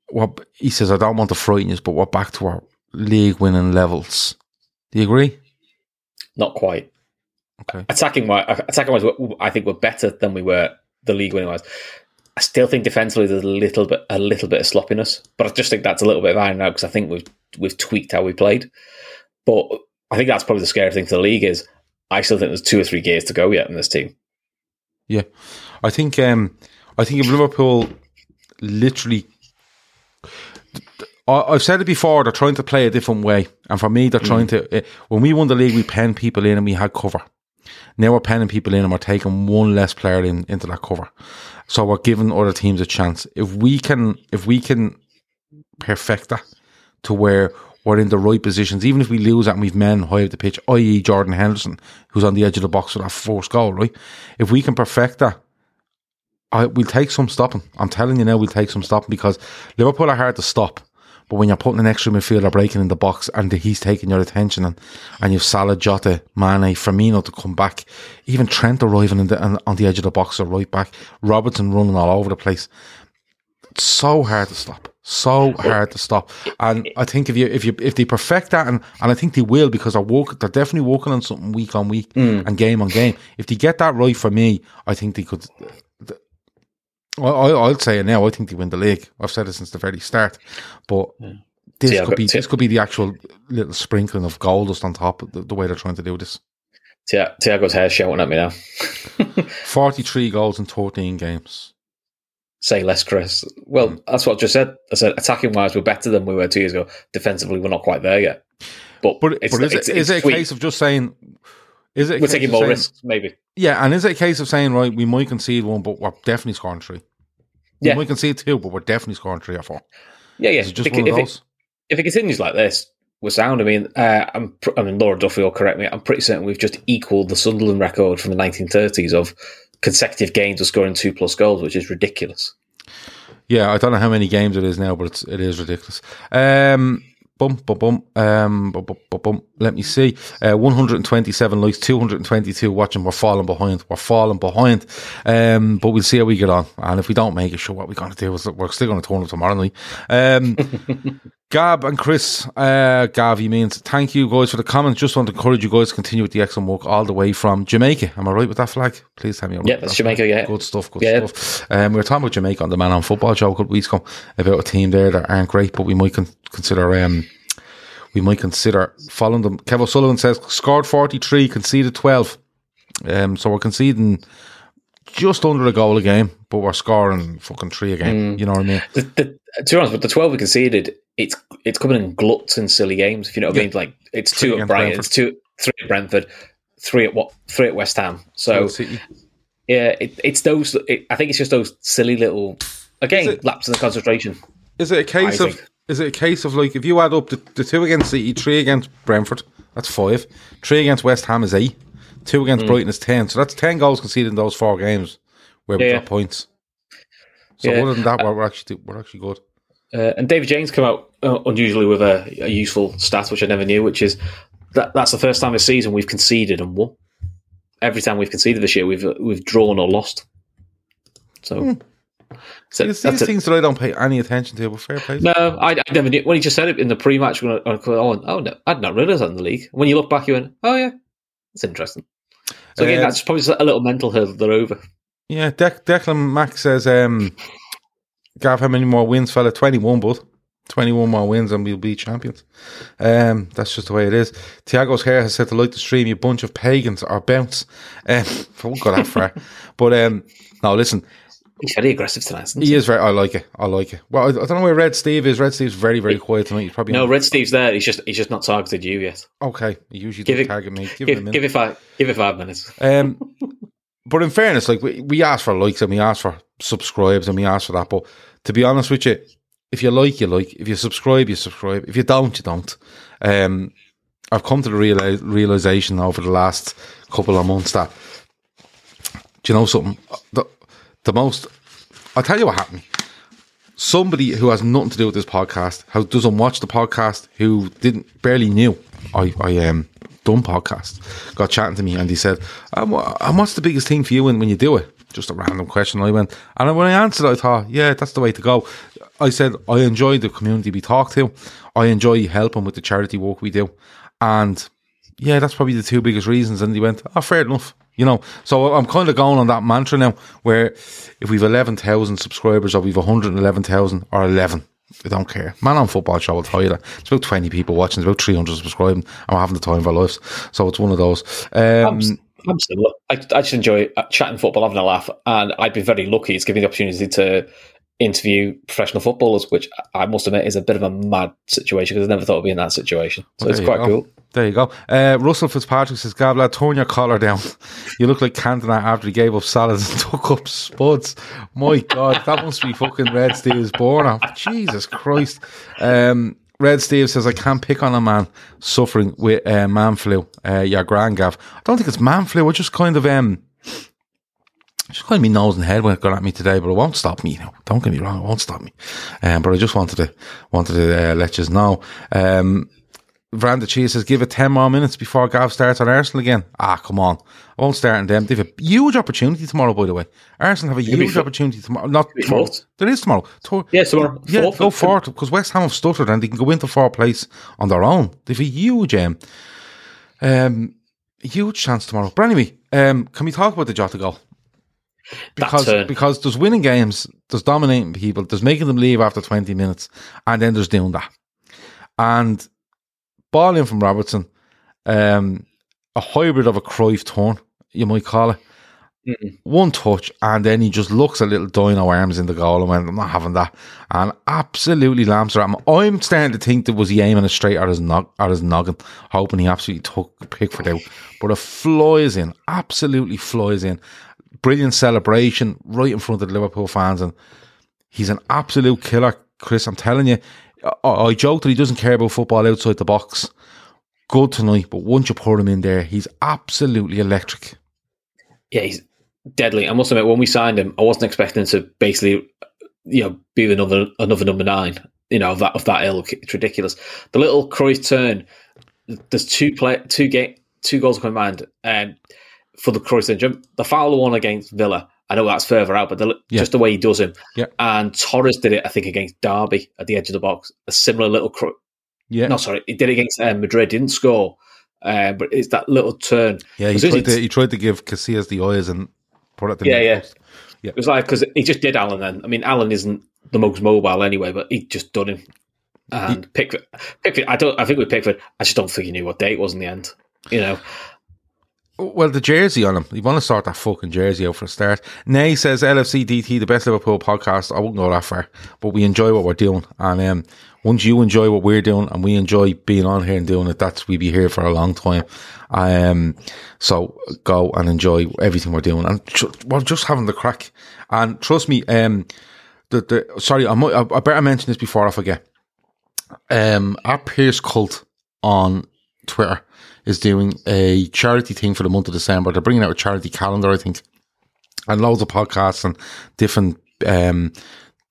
[SPEAKER 1] what he says, I don't want to frighten you, but we're back to our league winning levels. Do you agree?
[SPEAKER 2] Not quite.
[SPEAKER 1] Okay.
[SPEAKER 2] Attacking wise, attacking wise, I think we're better than we were the league winning wise. I still think defensively there's a little bit a little bit of sloppiness, but I just think that's a little bit of iron out because I think we've we've tweaked how we played. But I think that's probably the scary thing for the league is I still think there's two or three gears to go yet in this team.
[SPEAKER 1] Yeah, I think um, I think if Liverpool literally I've said it before. They're trying to play a different way, and for me, they're mm. trying to. Eh, when we won the league, we penned people in and we had cover. Now we're penning people in and we're taking one less player in into that cover, so we're giving other teams a chance. If we can, if we can perfect that to where we're in the right positions, even if we lose that and we've men high up the pitch, i.e. Jordan Henderson, who's on the edge of the box for that first goal, right? If we can perfect that, I, we'll take some stopping. I'm telling you now, we'll take some stopping because Liverpool are hard to stop. But when you're putting an extra midfielder breaking in the box and he's taking your attention and, and you've Salah, Jota, Mane, Firmino to come back, even Trent arriving the, on the edge of the box or right back, Robertson running all over the place. It's so hard to stop. So hard to stop. And I think if you if you if they perfect that and, and I think they will because they're work they're definitely working on something week on week mm. and game on game. If they get that right for me, I think they could I, will say it now. I think they win the league. I've said it since the very start. But yeah. this Thiago, could be this could be the actual little sprinkling of gold just on top. The, the way they're trying to do this.
[SPEAKER 2] Thiago's hair shouting at me now.
[SPEAKER 1] Forty-three goals in thirteen games.
[SPEAKER 2] Say less, Chris. Well, mm. that's what I just said. I said attacking wise, we're better than we were two years ago. Defensively, we're not quite there yet. But,
[SPEAKER 1] but, but is, it, is it a case of just saying is it?
[SPEAKER 2] We're taking more saying, risks, maybe.
[SPEAKER 1] Yeah, and is it a case of saying right, we might concede one, but we're definitely scoring three. Yeah, We yeah. might concede two, but we're definitely scoring three or four.
[SPEAKER 2] Yeah, yeah. just if, one of those? It, if it continues like this, we're sound. I mean, uh, I'm, I mean, Laura Duffy will correct me. I'm pretty certain we've just equalled the Sunderland record from the 1930s of consecutive games of scoring two plus goals, which is ridiculous.
[SPEAKER 1] Yeah, I don't know how many games it is now, but it's, it is ridiculous. Um, Bum, bum, bum, um, bum, bum, bum, bum. Let me see. Uh, 127 likes, 222 watching. We're falling behind. We're falling behind. Um, but we'll see how we get on. And if we don't make it, sure, what we're going to do is we're still going to turn up tomorrow night. Um, Gab and Chris, uh, means thank you guys for the comments. Just want to encourage you guys to continue with the excellent work all the way from Jamaica. Am I right with that flag? Please tell me.
[SPEAKER 2] yeah, that's Jamaica. Flag. Yeah,
[SPEAKER 1] good stuff. Good yeah. stuff. Um, we were talking about Jamaica on the Man on Football show a couple of weeks ago about a team there that aren't great, but we might con- consider. Um, we might consider following them. Kev O'Sullivan says scored forty three, conceded twelve. Um, so we're conceding just under a goal a game, but we're scoring fucking three a game. Mm. You know what I mean?
[SPEAKER 2] The, the, to be honest, with the twelve we conceded, it's it's coming in gluts and silly games. If you know what yeah. I mean, like it's three two at Brighton, Brentford. it's two three at Brentford, three at what three at West Ham. So yeah, it, it's those. It, I think it's just those silly little again it, lapses in concentration.
[SPEAKER 1] Is it a case I of? Think. Is it a case of like if you add up the, the two against City, three against Brentford, that's five. Three against West Ham is eight. Two against mm. Brighton is ten. So that's ten goals conceded in those four games where we yeah. got points. So yeah. other than that, we're, actually we're actually good.
[SPEAKER 2] Uh, and David James came out uh, unusually with a, a, useful stat, which I never knew, which is that that's the first time this season we've conceded and won. Every time we've conceded this year, we've we've drawn or lost. So. Mm.
[SPEAKER 1] So these a, things that I don't pay any attention to, but fair play.
[SPEAKER 2] No, I, I, never knew. When he just said it in the pre-match, when I, I oh, oh no, I'd not realised that in the league. When you look back, you went, oh yeah, it's interesting. So again, uh, that's probably a little mental hurdle they're over.
[SPEAKER 1] Yeah, De- Declan Mack says, um, Gav, how many more wins, fella? 21, but 21 more wins and we'll be champions. Um, that's just the way it is. Thiago's hair has said to like the stream, you bunch of pagans or bounce. Um, I won't go that far. but um, no, listen,
[SPEAKER 2] He's very aggressive tonight.
[SPEAKER 1] he, he is very. I like it. I like it. Well, I, I, don't know where Red Steve is. Red Steve's very, very quiet tonight. He's probably
[SPEAKER 2] no. Red Steve's there. He's just he's just not targeted you yet.
[SPEAKER 1] Okay, he usually give it, target me.
[SPEAKER 2] Give, give, give it five. Give it five minutes.
[SPEAKER 1] Um, but in fairness, like we, we asked for likes and we asked for subscribes and we asked for that. But to be honest with you, if you like, you like. If you subscribe, you subscribe. If you don't, you don't. Um, I've come to the reali- realization over the last couple of months that, do you know something? The, the most, I'll tell you what happened. Somebody who has nothing to do with this podcast, who doesn't watch the podcast, who didn't barely knew I, I um done podcast, got chatting to me and he said, um, what's the biggest thing for you when, when you do it? Just a random question. I went, and when I answered, I thought, yeah, that's the way to go. I said, I enjoy the community we talk to. I enjoy helping with the charity work we do. And yeah, that's probably the two biggest reasons. And he went, oh, fair enough. You know, so I'm kind of going on that mantra now where if we've 11,000 subscribers or we've 111,000 or 11, I don't care. Man on Football Show will tell you that. It's about 20 people watching, it's about 300 subscribing, and we're having the time of our lives. So it's one of those. Um,
[SPEAKER 2] I'm, I'm similar. I, I just enjoy uh, chatting football, having a laugh, and I'd be very lucky. It's giving me the opportunity to interview professional footballers, which I must admit is a bit of a mad situation because I never thought I'd be in that situation. So
[SPEAKER 1] Well,
[SPEAKER 2] it's quite cool.
[SPEAKER 1] There you go. Uh, Russell Fitzpatrick says, Gabla, turn your collar down. You look like Cantona after he gave up salads and took up spuds. My God, that must be fucking Red Steve's born off. Jesus Christ. Um, Red Steve says, I can't pick on a man suffering with uh, man flu. Uh, your grand gav. I don't think it's man flu. I just kind of, um, just kind of me nose and head when it got at me today, but it won't stop me. Now, don't get me wrong, it won't stop me. Um, but I just wanted to wanted to uh, let you know. Um, Veranda Cheese says, give it 10 more minutes before Gav starts on Arsenal again. Ah, come on. I won't start on them. They have a huge opportunity tomorrow, by the way. Arsenal have a
[SPEAKER 2] be
[SPEAKER 1] huge opportunity tomorrow. Not tomorrow.
[SPEAKER 2] fourth.
[SPEAKER 1] There is tomorrow. Tor-
[SPEAKER 2] Yeah, tomorrow.
[SPEAKER 1] Yeah,
[SPEAKER 2] Fourth.
[SPEAKER 1] go for it because West Ham have stuttered and they can go into fourth place on their own. They've a huge, um, um, huge chance tomorrow. But anyway, um, can we talk about the Jota goal? Because because there's winning games, there's dominating people, there's making them leave after 20 minutes, and then there's doing that. And ball in from Robertson, um, a hybrid of a Cruyff turn, you might call it. One touch, and then he just looks a little dino arms in the goal and went, I'm not having that. And absolutely lamps her at him. I'm starting to think that was he aiming it straight at his, nog- at his noggin, hoping he absolutely took Pickford out. But it flies in, absolutely flies in. Brilliant celebration right in front of the Liverpool fans. And he's an absolute killer, Chris. I'm telling you. I, I joke that he doesn't care about football outside the box. Good tonight, but once you put him in there, he's absolutely electric.
[SPEAKER 2] Yeah, he's deadly. I must admit, when we signed him, I wasn't expecting to basically, you know, be another another number nine. You know, of that of that ilk. It's ridiculous. The little Cruyff turn. There's two play, two game, two goals come in mind. Um, for the Cruyff turn, the foul one against Villa. I know that's further out, but the,
[SPEAKER 1] Yeah.
[SPEAKER 2] just the way he does him.
[SPEAKER 1] Yeah.
[SPEAKER 2] And Torres did it, I think, against Derby at the edge of the box. A similar little. Cru-
[SPEAKER 1] Yeah,
[SPEAKER 2] No, sorry, he did it against um, Madrid. Didn't score, uh, but it's that little turn.
[SPEAKER 1] yeah. He
[SPEAKER 2] As soon as
[SPEAKER 1] tried, to, he tried to give Casillas the eyes and put it.
[SPEAKER 2] Yeah, yeah.
[SPEAKER 1] post. Yeah.
[SPEAKER 2] It was like because he just did Allan. Then I mean, Allan isn't the most mobile anyway, but he just done him. And Pickford, Pickford, I don't. I think with Pickford, I just don't think he knew what day it was in the end. You know,
[SPEAKER 1] Well, the jersey on him. You want to sort that fucking jersey out for a start. Nay says LFC DT, the best Liverpool podcast. I wouldn't go that far, but we enjoy what we're doing. And um, once you enjoy what we're doing and we enjoy being on here and doing it, that's we be here for a long time. Um, so go and enjoy everything we're doing. And tr- we're just having the crack. And trust me, um, the, the sorry, I might, I, I better mention this before I forget. Um, our Pierce cult on Twitter is doing a charity thing for the month of December. They're bringing out a charity calendar, I think, and loads of podcasts and different um,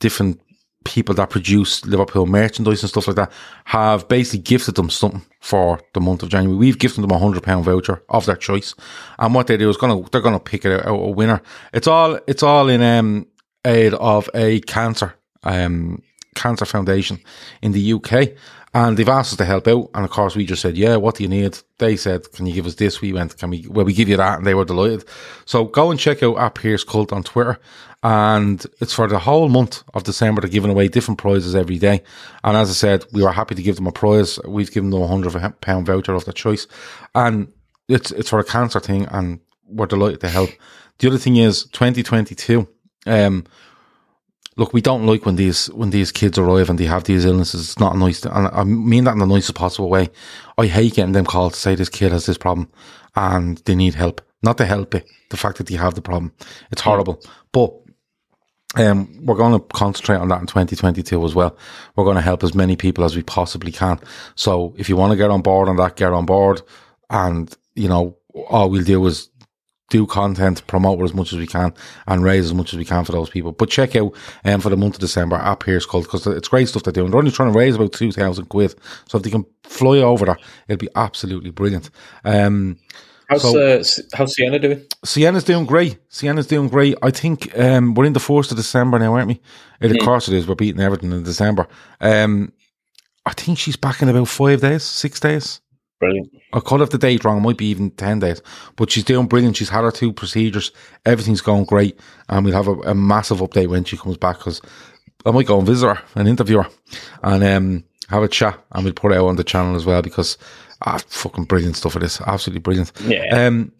[SPEAKER 1] different people that produce Liverpool merchandise and stuff like that have basically gifted them something for the month of January. We've gifted them a hundred pound voucher of their choice, and what they do is gonna they're gonna pick out a winner. It's all it's all in um, aid of a cancer um, cancer foundation in the UK. And they've asked us to help out. And of course, we just said, yeah, what do you need? They said, can you give us this? We went, can we, well, we give you that. And they were delighted. So go and check out at Pierce Cult on Twitter. And it's for the whole month of December. They're giving away different prizes every day. And as I said, we were happy to give them a prize. We've given them a hundred pound voucher of their choice. And it's, it's for a cancer thing. And we're delighted to help. The other thing is 2022. Um, look, we don't like when these when these kids arrive and they have these illnesses. It's not nice, and I mean that in the nicest possible way. I hate getting them called to say this kid has this problem and they need help. Not to help it, the fact that they have the problem. It's horrible. But Um, we're going to concentrate on that in 2022 as well. We're going to help as many people as we possibly can. So if you want to get on board on that, get on board. And, you know, all we'll do is do content, promote it as much as we can, and raise as much as we can for those people. But check out um, for the month of December at Pierce Cult because it's great stuff they're doing. They're only trying to raise about 2,000 quid. So if they can fly over that, it'll be absolutely brilliant. Um,
[SPEAKER 2] How's
[SPEAKER 1] So-
[SPEAKER 2] uh, how's Sienna doing?
[SPEAKER 1] Sienna's doing great. Sienna's doing great. I think um, we're in the first of December now, aren't we? Of course it is. We're beating everything in December. Um, I think she's back in about five days, six days.
[SPEAKER 2] Brilliant.
[SPEAKER 1] I could have the date wrong. It might be even 10 days. But she's doing brilliant. She's had her two procedures. Everything's going great. And we'll have a, a massive update when she comes back because I might go and visit her and interview her and um, have a chat. And we'll put it out on the channel as well because ah, fucking brilliant stuff it is. Absolutely brilliant.
[SPEAKER 2] Yeah.
[SPEAKER 1] Um,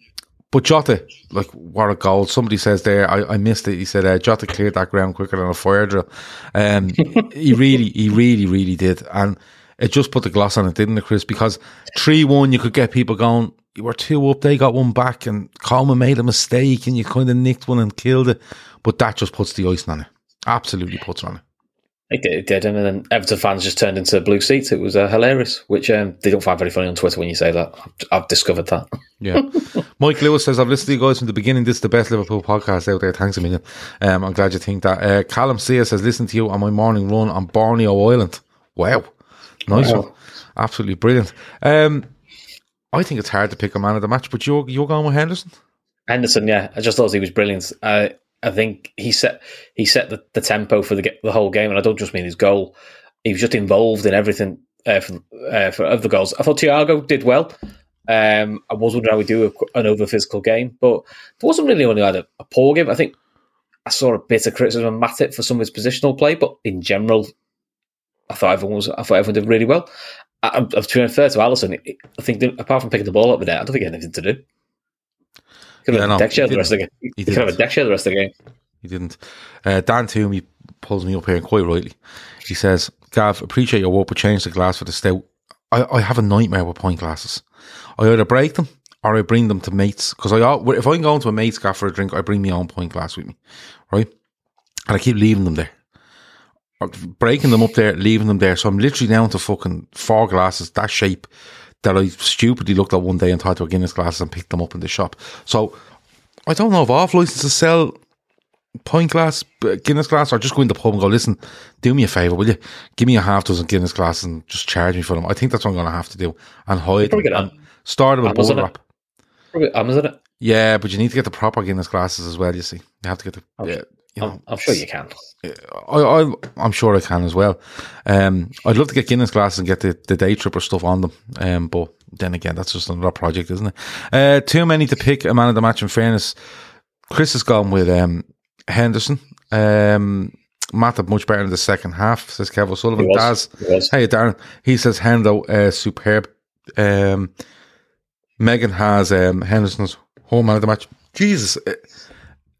[SPEAKER 1] but Jota, like, what a goal. Somebody says there, I, I missed it. He said, uh, Jota cleared that ground quicker than a fire drill. Um, he really, he really, really did. And it just put the gloss on it, didn't it, Chris? Because 3 1, you could get people going, you were two up, they got one back, and Coleman made a mistake, and you kind of nicked one and killed it. But that just puts the icing on it. Absolutely puts it on it.
[SPEAKER 2] It did, it did, and then Everton fans just turned into blue seats. It was uh, hilarious, which um, they don't find very funny on Twitter when you say that. I've, I've discovered that.
[SPEAKER 1] Yeah. Mike Lewis says, I've listened to you guys from the beginning. This is the best Liverpool podcast out there. Thanks a million. Um, I'm glad you think that. Uh, Callum Sia says, listen to you on my morning run on Borneo Island. Wow. Nice
[SPEAKER 2] Wow.
[SPEAKER 1] one. Absolutely brilliant. Um, I think it's hard to pick a man of the match, but you're, you're going with Henderson?
[SPEAKER 2] Henderson, yeah, I just thought he was brilliant. Uh, I think he set he set the, the tempo for the the whole game, and I don't just mean his goal. He was just involved in everything uh, for, uh, for of the goals. I thought Thiago did well. Um, I was wondering how we do a, an over physical game, but there wasn't really only had a, a poor game. I think I saw a bit of criticism of Matip for some of his positional play, but in general, I thought everyone was I thought everyone did really well. I, I'm, I'm to be fair to Alisson. I think that apart from picking the ball up with that, I don't think he had anything to do. Could
[SPEAKER 1] Yeah,
[SPEAKER 2] had
[SPEAKER 1] no,
[SPEAKER 2] a deck chair
[SPEAKER 1] he
[SPEAKER 2] the rest of the game.
[SPEAKER 1] He
[SPEAKER 2] He could have a
[SPEAKER 1] didn't.
[SPEAKER 2] deck chair the rest of the game.
[SPEAKER 1] He didn't. Uh, Dan Toomey pulls me up here quite rightly. He says, Gav, appreciate your work, but change the glass for the stout. I, I have a nightmare with pint glasses. I either break them or I bring them to mates. Because I, if I can go into a mate's gaff for a drink, I bring my own pint glass with me. Right? And I keep leaving them there. Or breaking them up there, leaving them there. So I'm literally down to fucking four glasses, that shape, that I stupidly looked at one day and thought they were Guinness glasses and picked them up in the shop. So I don't know if off to sell pint glass, Guinness glass, or just go in the pub and go, listen, do me a favour, will you? Give me a half dozen Guinness glasses and just charge me for them. I think that's what I'm going to have to do. And hide them.
[SPEAKER 2] Probably get
[SPEAKER 1] And start with
[SPEAKER 2] Amazon
[SPEAKER 1] wrap.
[SPEAKER 2] Probably Amazon it.
[SPEAKER 1] Yeah, but you need to get the proper Guinness glasses as well, you see. You have to get the... yeah, you know,
[SPEAKER 2] I'm, I'm sure you can.
[SPEAKER 1] I, I, I'm sure I can as well. Um, I'd love to get Guinness glasses and get the, the day tripper stuff on them. Um, but then again, that's just another project, isn't it? Uh, too many to pick a man of the match. In fairness, Chris has gone with um, Henderson. Um, Matt had much better in the second half, says Kev O'Sullivan. Daz, hey Darren, he says Hendo, uh, superb. Um, Megan has um, Henderson's home man of the match. Jesus, uh,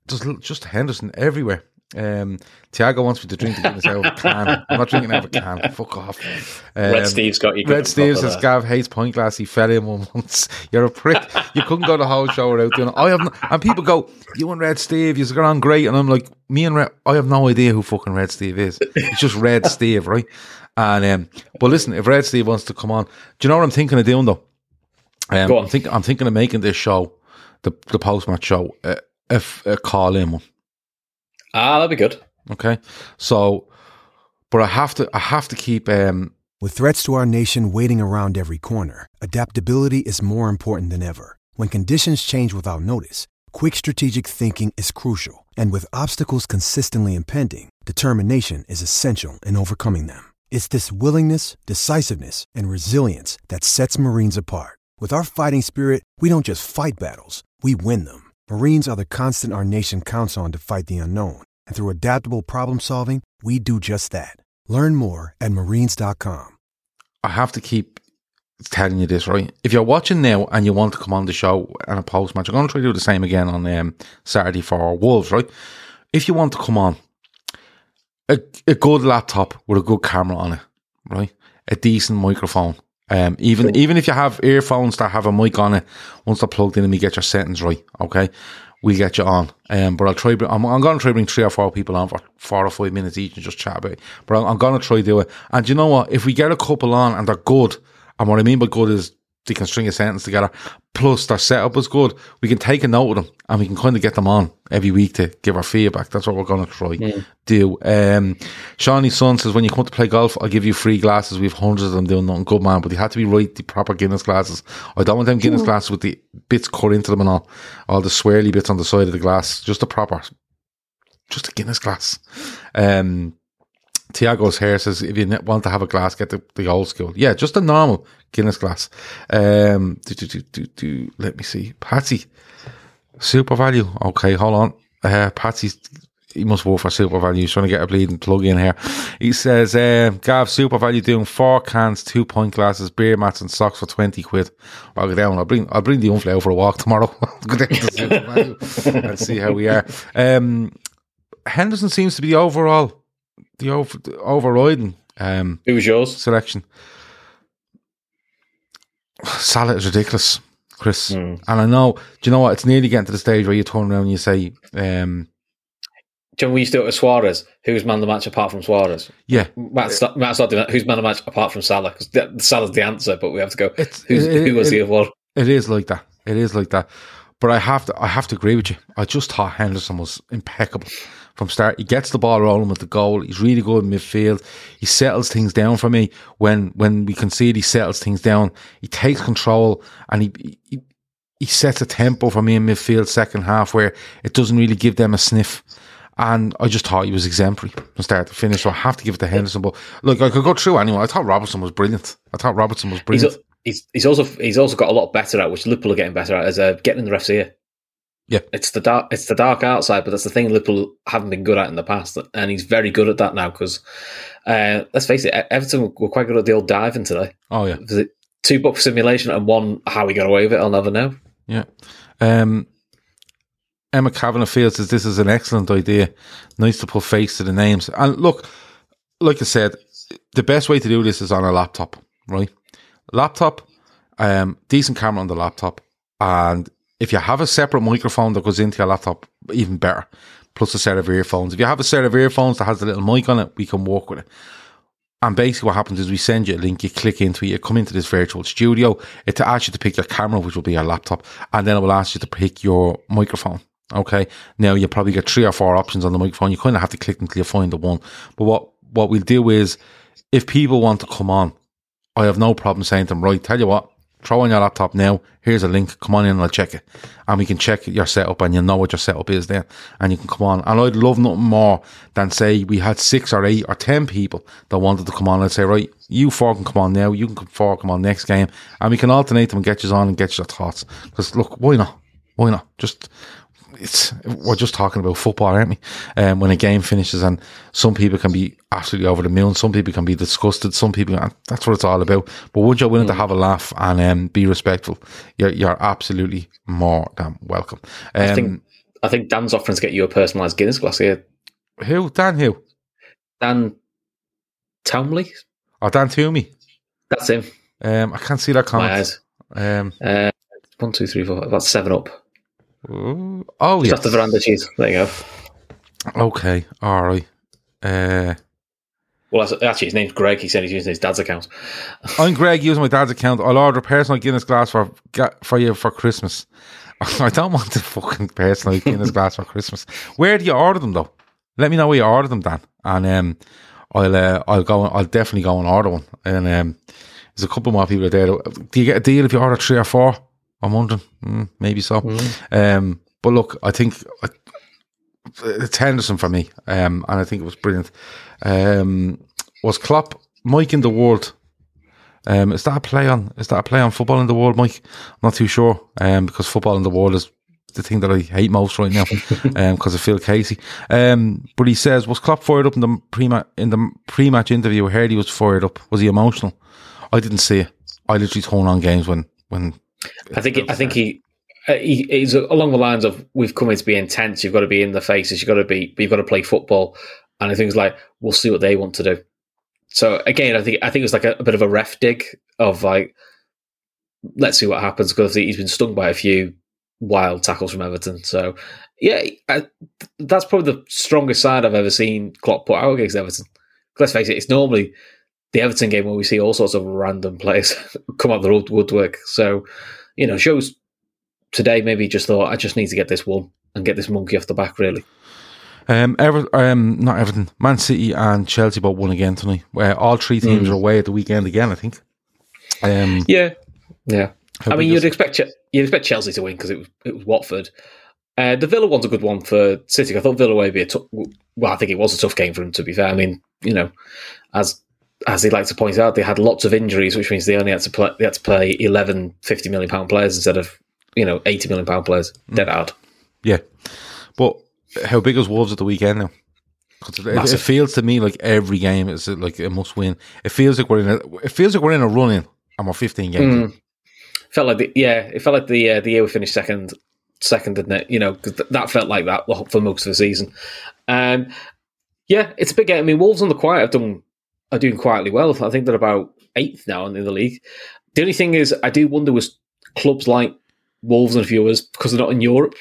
[SPEAKER 1] just just Henderson everywhere. Um, Thiago wants me to drink the Guinness out of a can. I'm not drinking out of a can. Fuck off. Um,
[SPEAKER 2] Red Steve's got you.
[SPEAKER 1] Red Steve says Gav hates pint glass. He fell in one once. You're a prick. You couldn't go the whole show without doing it. I have, no, and people go, "You and Red Steve, you've got on great," and I'm like, "Me and Red, I have no idea who fucking Red Steve is. It's just Red Steve, right?" And um, but listen, if Red Steve wants to come on, do you know what I'm thinking of doing though? Um. I'm thinking, I'm thinking of making this show, the the post match show, uh, if a call in one.
[SPEAKER 2] Ah, that'd be good.
[SPEAKER 1] Okay, so, but I have to, I have to keep. um
[SPEAKER 3] With threats to our nation waiting around every corner, adaptability is more important than ever. When conditions change without notice, quick strategic thinking is crucial. And with obstacles consistently impending, determination is essential in overcoming them. It's this willingness, decisiveness, and resilience that sets Marines apart. With our fighting spirit, we don't just fight battles, we win them. Marines are the constant our nation counts on to fight the unknown. And through adaptable problem solving, we do just that. Learn more at marines.com.
[SPEAKER 1] I have to keep telling you this, right? If you're watching now and you want to come on the show and a post match, I'm going to try to do the same again on um, Saturday for Wolves, right? If you want to come on, a, a good laptop with a good camera on it, right? A decent microphone Um, even even if you have earphones that have a mic on it, once they're plugged in and we get your settings right, okay, we get you on. Um, but I'll try. I'm, I'm going to try bring three or four people on for four or five minutes each and just chat about it. But I'm, I'm going to try do it. And you know what? If we get a couple on and they're good, and what I mean by good is they can string a sentence together. Plus, their setup is good. We can take a note of them and we can kind of get them on every week to give our feedback. That's what we're going to try do. Um, Shawnee's son says, when you come to play golf, I'll give you free glasses. We have hundreds of them doing nothing good, man. But they had to be right, the proper Guinness glasses. I don't want them Guinness glasses with the bits cut into them and all, all the swirly bits on the side of the glass. Just a proper, just a Guinness glass. Um, Thiago's hair says, if you want to have a glass, get the, the old school. Yeah, just a normal Guinness glass. Um, do, do, do, do, do, let me see. Patsy, SuperValu. Okay, hold on. Uh, Patsy's, he must work for SuperValu. He's trying to get a bleeding plug in here. He says, uh, Gav, SuperValu doing four cans, two pint glasses, beer mats and socks for 20 quid. I'll go down. I'll bring, I'll bring the unflow for a walk tomorrow. go down to SuperValu and see how we are. Um, Henderson seems to be the overall the, over, the overriding um,
[SPEAKER 2] Who was yours?
[SPEAKER 1] selection. Salah is ridiculous, Chris.
[SPEAKER 2] Hmm.
[SPEAKER 1] And I know, do you know what? It's nearly getting to the stage where you turn around and you say, um,
[SPEAKER 2] John, we used to do it with Suarez. Who's man of the match apart from Suarez?
[SPEAKER 1] yeah,
[SPEAKER 2] Matt's not, Matt's not doing that. Who's man of the match apart from Salah? Because Salah's the answer, but we have to go.
[SPEAKER 1] It's-
[SPEAKER 2] Who's,
[SPEAKER 1] it-
[SPEAKER 2] who was the other one?
[SPEAKER 1] it is like that. It is like that. But I have to, I have to agree with you. I just thought Henderson was impeccable from start. He gets the ball rolling with the goal. He's really good in midfield. He settles things down for me when when we concede. He settles things down. He takes control and he he, he sets a tempo for me in midfield second half where it doesn't really give them a sniff. And I just thought he was exemplary from start to finish. So I have to give it to Henderson. But look, I could go through anyway. I thought Robertson was brilliant. I thought Robertson was
[SPEAKER 2] He's,
[SPEAKER 1] brilliant.
[SPEAKER 2] he's he's also he's also got a lot better at, which Liverpool are getting better at, is uh, getting in the ref's ear.
[SPEAKER 1] Yeah.
[SPEAKER 2] It's the dark it's the dark outside, but that's the thing Liverpool haven't been good at in the past, and he's very good at that now. Because uh, let's face it, Everton were quite good at the old diving today.
[SPEAKER 1] oh yeah.
[SPEAKER 2] Two book simulation and one how he got away with it? I'll never know.
[SPEAKER 1] Yeah. Um, Emma Kavanagh feels that this is an excellent idea. Nice to put face to the names. And look, like I said, the best way to do this is on a laptop, right? Laptop, um, decent camera on the laptop. And if you have a separate microphone that goes into your laptop, even better. Plus a set of earphones. If you have a set of earphones that has a little mic on it, we can work with it. And basically, what happens is we send you a link, you click into it, you come into this virtual studio. It asks you to pick your camera, which will be your laptop, and then it will ask you to pick your microphone. Okay. Now you probably get three or four options on the microphone. You kind of have to click until you find the one. But what what we'll do is, if people want to come on, I have no problem saying to them, right, tell you what, throw on your laptop now. Here's a link. Come on in and I'll check it. And we can check your setup and you'll know what your setup is then. And you can come on. And I'd love nothing more than say we had six or eight or ten people that wanted to come on. I'd say, right, you four can come on now. You can come four come on next game. And we can alternate them and get you on and get your thoughts. Because look, why not? Why not? Just it's we're just talking about football, aren't we? Um, when a game finishes, and some people can be absolutely over the moon, some people can be disgusted, some people and that's what it's all about. But once you're willing to have a laugh and um, be respectful, you're you're absolutely more than welcome. Um,
[SPEAKER 2] I think I think Dan's offering to get you a personalised Guinness glass here.
[SPEAKER 1] who Dan who?
[SPEAKER 2] Dan Townley,
[SPEAKER 1] Oh, Dan Toomey.
[SPEAKER 2] that's him.
[SPEAKER 1] Um, I can't see that
[SPEAKER 2] My
[SPEAKER 1] comment.
[SPEAKER 2] eyes.
[SPEAKER 1] Um,
[SPEAKER 2] Uh, one, two, three, four. About seven up.
[SPEAKER 1] Ooh, oh yeah.
[SPEAKER 2] off the veranda cheese. There you go.
[SPEAKER 1] Okay, all right. Uh,
[SPEAKER 2] Well, actually, his name's Greg. He said he's using his dad's account.
[SPEAKER 1] I'm Greg using my dad's account. I'll order a personal Guinness glass for for you for Christmas. I don't want the fucking personal Guinness glass for Christmas. Where do you order them though? Let me know where you order them, Dan, and um, I'll uh, I'll go. I'll definitely go and order one. And um, there's a couple more people there. Do you get a deal if you order three or four? I'm wondering. Mm, maybe so. Um, but look, I think uh, it's Henderson for me, um, and I think it was brilliant. Um, was Klopp Mike in the world? Um, is that a play on? Is that a play on football in the world, Mike? I'm not too sure. Um, because football in the world is the thing that I hate most right now. um, because of Phil Casey. Um, but he says was Klopp fired up in the pre in the pre match interview? I heard he was fired up. Was he emotional? I didn't see it. I literally turn on games when when.
[SPEAKER 2] I think. I think he. Uh, he, he's along the lines of we've come in to be intense. You've got to be in the faces. You've got to be. You've got to play football. And I think it's like we'll see what they want to do. So again, I think I think it was like a, a bit of a ref dig of like, let's see what happens because he's been stung by a few wild tackles from Everton. So yeah, I, that's probably the strongest side I've ever seen Klopp put out against Everton. Let's face it, it's normally the Everton game where we see all sorts of random players come up the woodwork. So you know, shows today maybe just thought I just need to get this one and get this monkey off the back. Really.
[SPEAKER 1] Um, Ever, um, not Everton, Man City and Chelsea both won again tonight. Where all three teams
[SPEAKER 2] Mm.
[SPEAKER 1] are away at the weekend again. I think. Um,
[SPEAKER 2] Yeah, yeah. I mean, you'd expect you'd expect Chelsea to win because it was it was Watford. Uh, the Villa one's a good one for City. I thought Villa would be a tough. Well, I think it was a tough game for them. To be fair, I mean, you know, as as they like to point out, they had lots of injuries, which means they only had to play. They had to play 11 50 million pound players instead of you know eighty million pound players. Dead hard.
[SPEAKER 1] Yeah, but how big is Wolves at the weekend now? it, it feels to me like every game is like a must win. It feels like we're in a. It feels like we're in a run in, and we're fifteen games.
[SPEAKER 2] Mm. Felt like the yeah, it felt like the uh, the year we finished second, second, didn't it? You know, 'cause th- that felt like that for most of the season. Um, yeah, it's a big game. I mean, Wolves on the quiet have done are doing quietly well. I think they're about eighth now in the league. The only thing is, I do wonder was clubs like Wolves and a few others because they're not in Europe.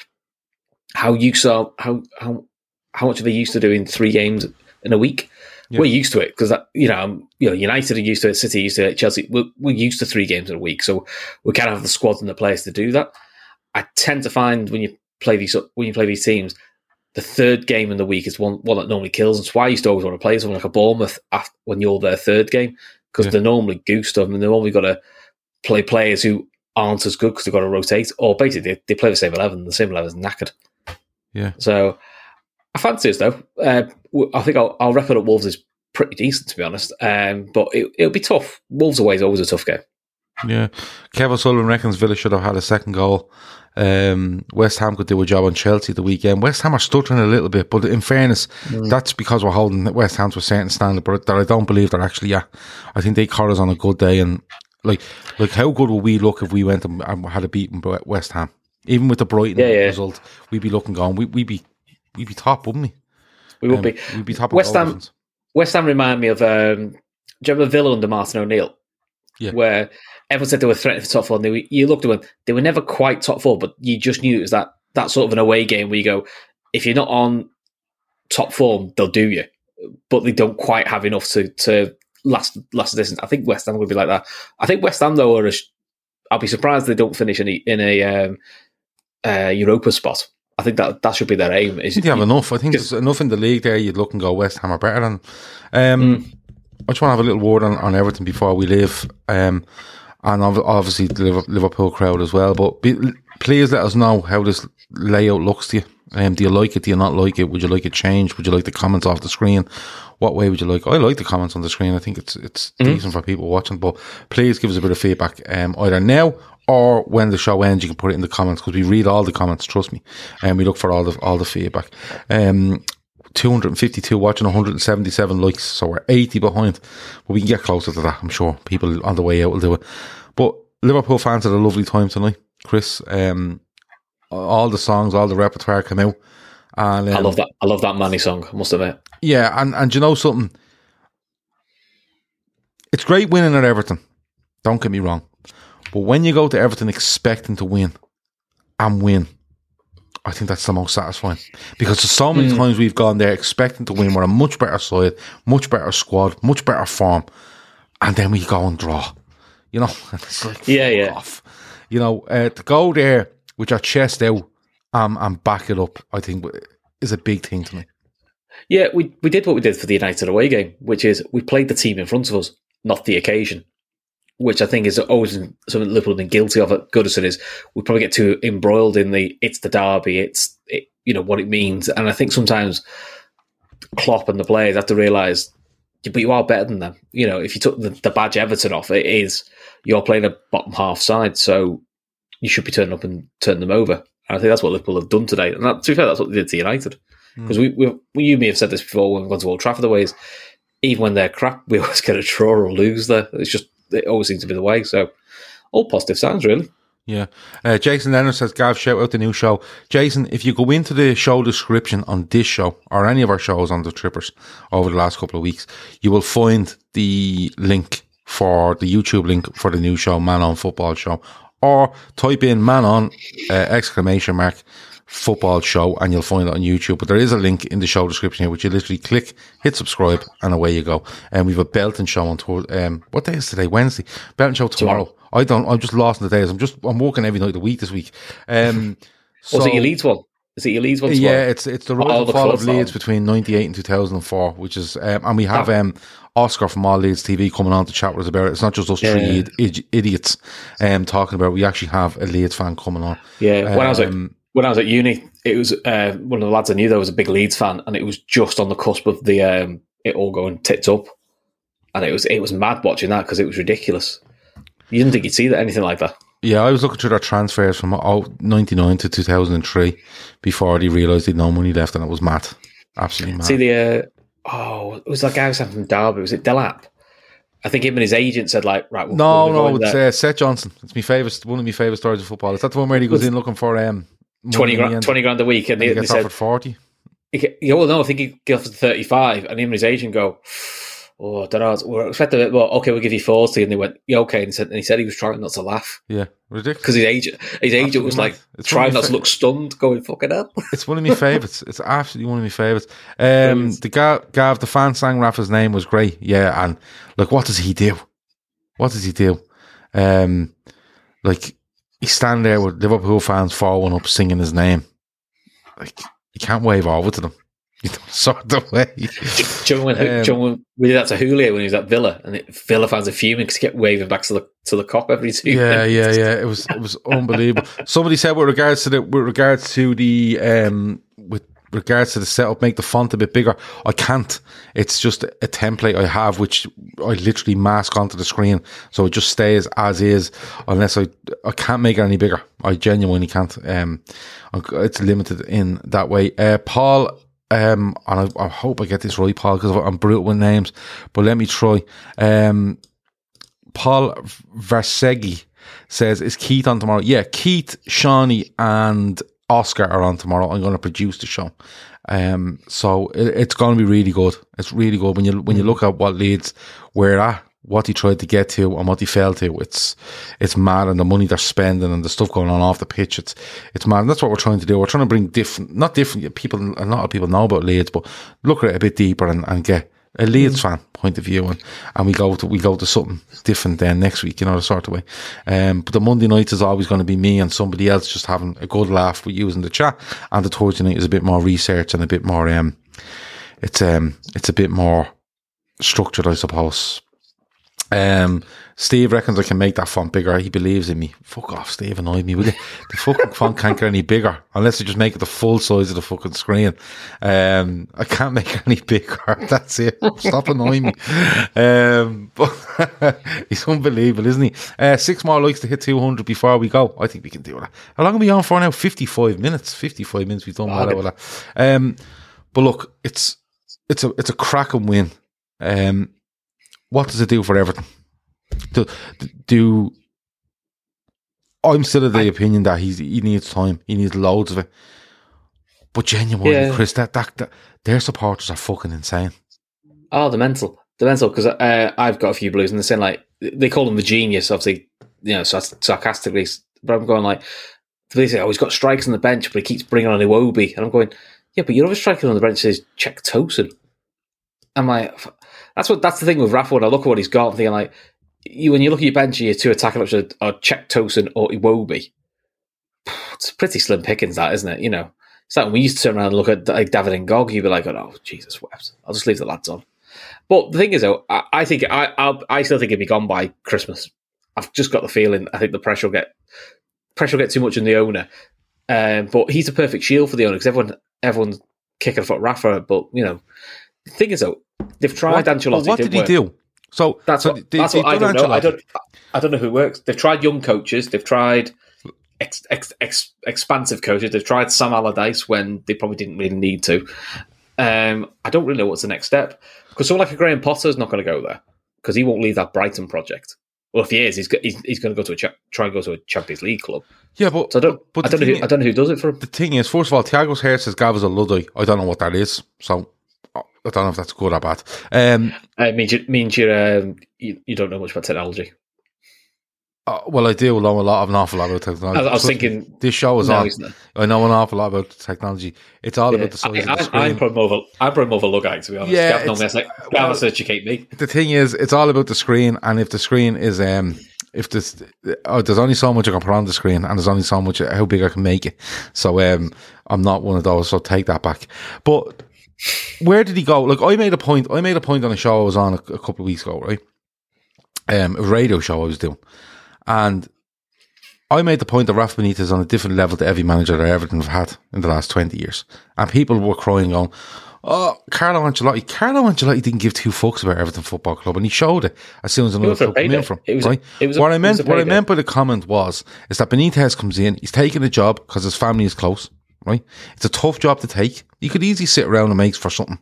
[SPEAKER 2] How used are how how how much are they used to doing three games in a week?
[SPEAKER 1] Yeah.
[SPEAKER 2] We're used to it because you know you know United are used to it, City used to it, Chelsea. We're, we're used to three games in a week, so we kind of have the squad and the players to do that. I tend to find when you play these when you play these teams, the third game in the week is one one that normally kills. That's why I used to always want to play someone like a Bournemouth after, when you're their third game because
[SPEAKER 1] Yeah.
[SPEAKER 2] they're normally goosed them and they've only got to play players who aren't as good because they've got to rotate or basically they, they play the same eleven. The same eleven is knackered.
[SPEAKER 1] Yeah.
[SPEAKER 2] So I fancy us though. Uh, I think our, our record at Wolves is pretty decent to be honest. Um, but it, it'll be tough. Wolves away is always a tough game.
[SPEAKER 1] Yeah, Kevin Sullivan reckons Villa should have had a second goal. Um, West Ham could do a job on Chelsea the weekend. West Ham are stuttering a little bit, but in fairness, that's because we're holding West Ham to a certain standard, but that I don't believe they're actually Yeah, I think they caught us on a good day, and like, like how good would we look if we went and, and had a beaten West Ham? Even with the Brighton
[SPEAKER 2] Yeah, yeah.
[SPEAKER 1] result, we'd be looking going. We, we'd be, we'd be top, wouldn't we?
[SPEAKER 2] We would
[SPEAKER 1] Um,
[SPEAKER 2] be.
[SPEAKER 1] We'd be top. of
[SPEAKER 2] West Ham-
[SPEAKER 1] difference.
[SPEAKER 2] West Ham remind me of um, do you remember Villa under Martin O'Neill?
[SPEAKER 1] Yeah.
[SPEAKER 2] Where everyone said they were threatening for top four, and they were, you looked at them, they were never quite top four, but you just knew it was that that sort of an away game where you go, if you're not on top form, they'll do you, but they don't quite have enough to to last last a distance. I think West Ham would be like that. I think West Ham though are, a, I'll be surprised they don't finish in a, in a um, uh, Europa spot. I think that that should be their aim. Is
[SPEAKER 1] you have enough. I think there's enough in the league there. You'd look and go West Ham are better than. Um, I just want to have a little word on, on Everton before we leave, um, and obviously the Liverpool crowd as well. But be, please let us know how this layout looks to you. Um, do you like it? Do you not like it? Would you like it changed? Would you like the comments off the screen? What way would you like? I like the comments on the screen. I think it's it's decent for people watching. But please give us a bit of feedback, um, either now or when the show ends. You can put it in the comments because we read all the comments. Trust me, and we look for all the all the feedback. Um, 252 watching, 177 likes, so we're 80 behind. But we can get closer to that. I'm sure people on the way out will do it. But Liverpool fans had a lovely time tonight, Chris. Um, all the songs, all the repertoire came out. And um,
[SPEAKER 2] I love that. I love that Manny song. I must admit.
[SPEAKER 1] yeah, and, and you know something? It's great winning at Everton. Don't get me wrong. But when you go to Everton expecting to win and win, I think that's the most satisfying. Because there's so many times we've gone there expecting to win. We're a much better side, much better squad, much better form. And then we go and draw. You know, it's like,
[SPEAKER 2] Yeah, yeah.
[SPEAKER 1] off. You know, uh, to go there with your chest out um, and back it up, I think is a big thing to me.
[SPEAKER 2] Yeah, we we did what we did for the United away game, which is we played the team in front of us, not the occasion. Which I think is always something Liverpool have been guilty of at Goodison is we probably get too embroiled in the it's the derby, it's it, you know what it means, and I think sometimes Klopp and the players have to realise, but you are better than them. You know, if you took the, the badge Everton off, it is you're playing a bottom half side, so you should be turning up and turning them over. And I think that's what Liverpool have done today, and that, to be fair, that's what they did to United. Hmm. Because we, we, we, you may have said this before when we've gone to Old Trafford. The ways, even when they're crap, we always get a draw or lose there. It's just it always seems to be the way. So, all positive signs, really.
[SPEAKER 1] Yeah. Uh, Jason Leonard says, Gav, shout out the new show. Jason, if you go into the show description on this show or any of our shows on the Trippers over the last couple of weeks, you will find the link for the YouTube link for the new show, Man on Football Show. Or type in Man on uh, exclamation mark football show and you'll find it on YouTube. But there is a link in the show description here, which you literally click, hit subscribe, and away you go. And we've a Belton show on tour. Um, what day is today? Wednesday. Belton show tomorrow. tomorrow. I don't. I'm just lost in the days. I'm just. I'm working every night of the week this week. Um,
[SPEAKER 2] so, Was it your Leeds one? Is it your Leeds one?
[SPEAKER 1] Tomorrow? Yeah, it's it's the rise oh, and fall of Leeds between '98 and 2004, which is um, and we have um, Oscar from All Leeds TV coming on to chat with us about it. It's not just us yeah, three. Id- idiots um, talking about. it. We actually have a Leeds fan coming on.
[SPEAKER 2] Yeah, when I was at um, when I was at uni, it was uh, one of the lads I knew there was a big Leeds fan, and it was just on the cusp of the um, it all going tits up, and it was it was mad watching that because it was ridiculous. You didn't think you'd see that anything like that.
[SPEAKER 1] Yeah, I was looking through their transfers from 99 to 2003 before they realised they'd no money left, and it was mad. Absolutely mad.
[SPEAKER 2] See, the, uh, oh, it was that guy who from Derby. Was it Delap? I think him and his agent said, like, right,
[SPEAKER 1] we'll, no, we'll no, it's uh, Seth Johnson. It's my favourite, one of my favourite stories of football. Is that the one where he goes in looking for um,
[SPEAKER 2] 20 grand, 20 grand a week?
[SPEAKER 1] And, he gets offered 40?
[SPEAKER 2] He, well, no, I think he gets offered 35, and him and his agent go, oh, I don't know. We're expecting it. Well, okay, we'll give you 40. And they went, yeah, okay. And he said, and he, said he was trying not to laugh.
[SPEAKER 1] Yeah, ridiculous.
[SPEAKER 2] Because his agent, his agent was like it's trying not fa- to look stunned, going, fucking up.
[SPEAKER 1] it's one of my favourites. It's absolutely one of my favourites. Um, the guy, Gav, the fan sang Rafa's name was great. Yeah. And look, what does he do? What does he do? Um, like, he's standing there with Liverpool fans following up, singing his name. Like, you can't wave over to them sort of way.
[SPEAKER 2] John when, um, John when we did that to Houllier when he was at Villa, and it, Villa fans are fuming because he kept waving back to the to the Kop every two.
[SPEAKER 1] Yeah,
[SPEAKER 2] minutes.
[SPEAKER 1] yeah, yeah. It was it was unbelievable. Somebody said with regards to the with regards to the um regards to the setup, make the font a bit bigger. I can't. It's just a template I have, which I literally mask onto the screen, so it just stays as is. Unless I, I can't make it any bigger. I genuinely can't. Um, it's limited in that way. Uh, Paul um, and I, I, hope I get this right, Paul, because I'm brutal with names, but let me try. Um, Paul Varsegi says, Is Keith on tomorrow? Yeah, Keith, Shawnee, and Oscar are on tomorrow. I'm going to produce the show. Um, so it, it's going to be really good. It's really good when you when you look at what Leeds where are, at what he tried to get to and what he fell to. It's it's mad, and the money they're spending and the stuff going on off the pitch. It's it's mad. And that's what we're trying to do. We're trying to bring different, not different people. A lot of people know about Leeds, but look at it a bit deeper and, and get a Leeds fan point of view, and, and we go to we go to something different then next week, you know, the sort of way. Um, but the Monday night is always going to be me and somebody else just having a good laugh with using the chat, and the Thursday night is a bit more research and a bit more um, it's um, it's a bit more structured, I suppose. Um, Steve reckons I can make that font bigger. He believes in me. Fuck off, Steve. Annoy me, will you? The fucking font can't get any bigger unless you just make it the full size of the fucking screen. Um, I can't make it any bigger. That's it. Stop annoying me. Um, but he's unbelievable, isn't he? Uh, six more likes to hit 200 before we go. I think we can do that. How long are we on for now? 55 minutes. 55 minutes. We've done well that. Um, but look, it's, it's a, it's a cracking win. Um, what does it do for Everton? Do, do I'm still of the I, opinion that he's he needs time. He needs loads of it. But genuinely, yeah. Chris, that, that, that their supporters are fucking insane.
[SPEAKER 2] Oh, the mental, the mental. Because uh, I've got a few blues, and they're saying like they call him the genius, obviously, you know, sarcastically. But I'm going like they say, oh, he's got strikes on the bench, but he keeps bringing on Iwobi, and I'm going, yeah, but you're other striking on the bench says Cenk Tosun. I'm like, that's what that's the thing with Rafa. When I look at what he's got, I'm thinking like, you when you look at your bench, your two attacking options are Cenk Tosun or Iwobi. It's pretty slim pickings, that isn't it? You know, it's like when we used to turn around and look at like David N'Gog, you'd be like, oh Jesus wept. I'll just leave the lads on. But the thing is, though, I, I think I I'll, i still think he'll be gone by Christmas. I've just got the feeling. I think the pressure will get pressure will get too much on the owner. Um, but he's a perfect shield for the owner because everyone everyone's kicking for Rafa. But you know, the thing is, though, they've tried what, Ancelotti.
[SPEAKER 1] What did he do? So
[SPEAKER 2] that's
[SPEAKER 1] so
[SPEAKER 2] what, they, that's what I don't know. I don't. I don't know who works. They've tried young coaches. They've tried ex, ex, ex, expansive coaches. They've tried Sam Allardyce when they probably didn't really need to. Um, I don't really know what's the next step because someone like a Graham Potter is not going to go there because he won't leave that Brighton project. Well, if he is, he's he's, he's going to go to a cha- try and go to a Champions League club.
[SPEAKER 1] Yeah, but
[SPEAKER 2] So I don't,
[SPEAKER 1] but
[SPEAKER 2] I don't know. Who, I don't know who does it for him.
[SPEAKER 1] the thing is, first of all, Thiago's hair says Gav is a Luddite. I don't know what that is, so I don't know if that's good or bad. Um,
[SPEAKER 2] Uh, It means you, means you're um, you, you don't know much about technology.
[SPEAKER 1] uh, well, I do know a lot of an awful lot about technology.
[SPEAKER 2] I, I was
[SPEAKER 1] Trust me,
[SPEAKER 2] thinking.
[SPEAKER 1] this show is
[SPEAKER 2] no,
[SPEAKER 1] on. I know an awful lot about technology. It's all
[SPEAKER 2] Yeah.
[SPEAKER 1] about the size
[SPEAKER 2] I,
[SPEAKER 1] of the
[SPEAKER 2] I,
[SPEAKER 1] screen.
[SPEAKER 2] I'm probably more of a, I'm probably more of a Luddite, to be honest.
[SPEAKER 1] Yeah,
[SPEAKER 2] Gav normally
[SPEAKER 1] it's-
[SPEAKER 2] has to, Gav to educate me.
[SPEAKER 1] the thing is, it's all about the screen, and if the screen is um, if this, oh, there's only so much I can put on the screen, and there's only so much how big I can make it. So um, I'm not one of those. So take that back. But where did he go? Like I made a point. I made a point on a show I was on a, a couple of weeks ago, right? Um, a radio show I was doing, and I made the point that Rafa Benitez is on a different level to every manager that Everton have had in the last 20 years. And people were crying, going, Oh, Carlo Ancelotti. Carlo Ancelotti didn't give two fucks about Everton Football Club, and he showed it as soon as another club came in from.
[SPEAKER 2] It was a-
[SPEAKER 1] right?
[SPEAKER 2] it was
[SPEAKER 1] what I meant, what I meant by the comment was, is that Benitez comes in, he's taking the job because his family is close, right? It's a tough job to take. You could easily sit around and make for something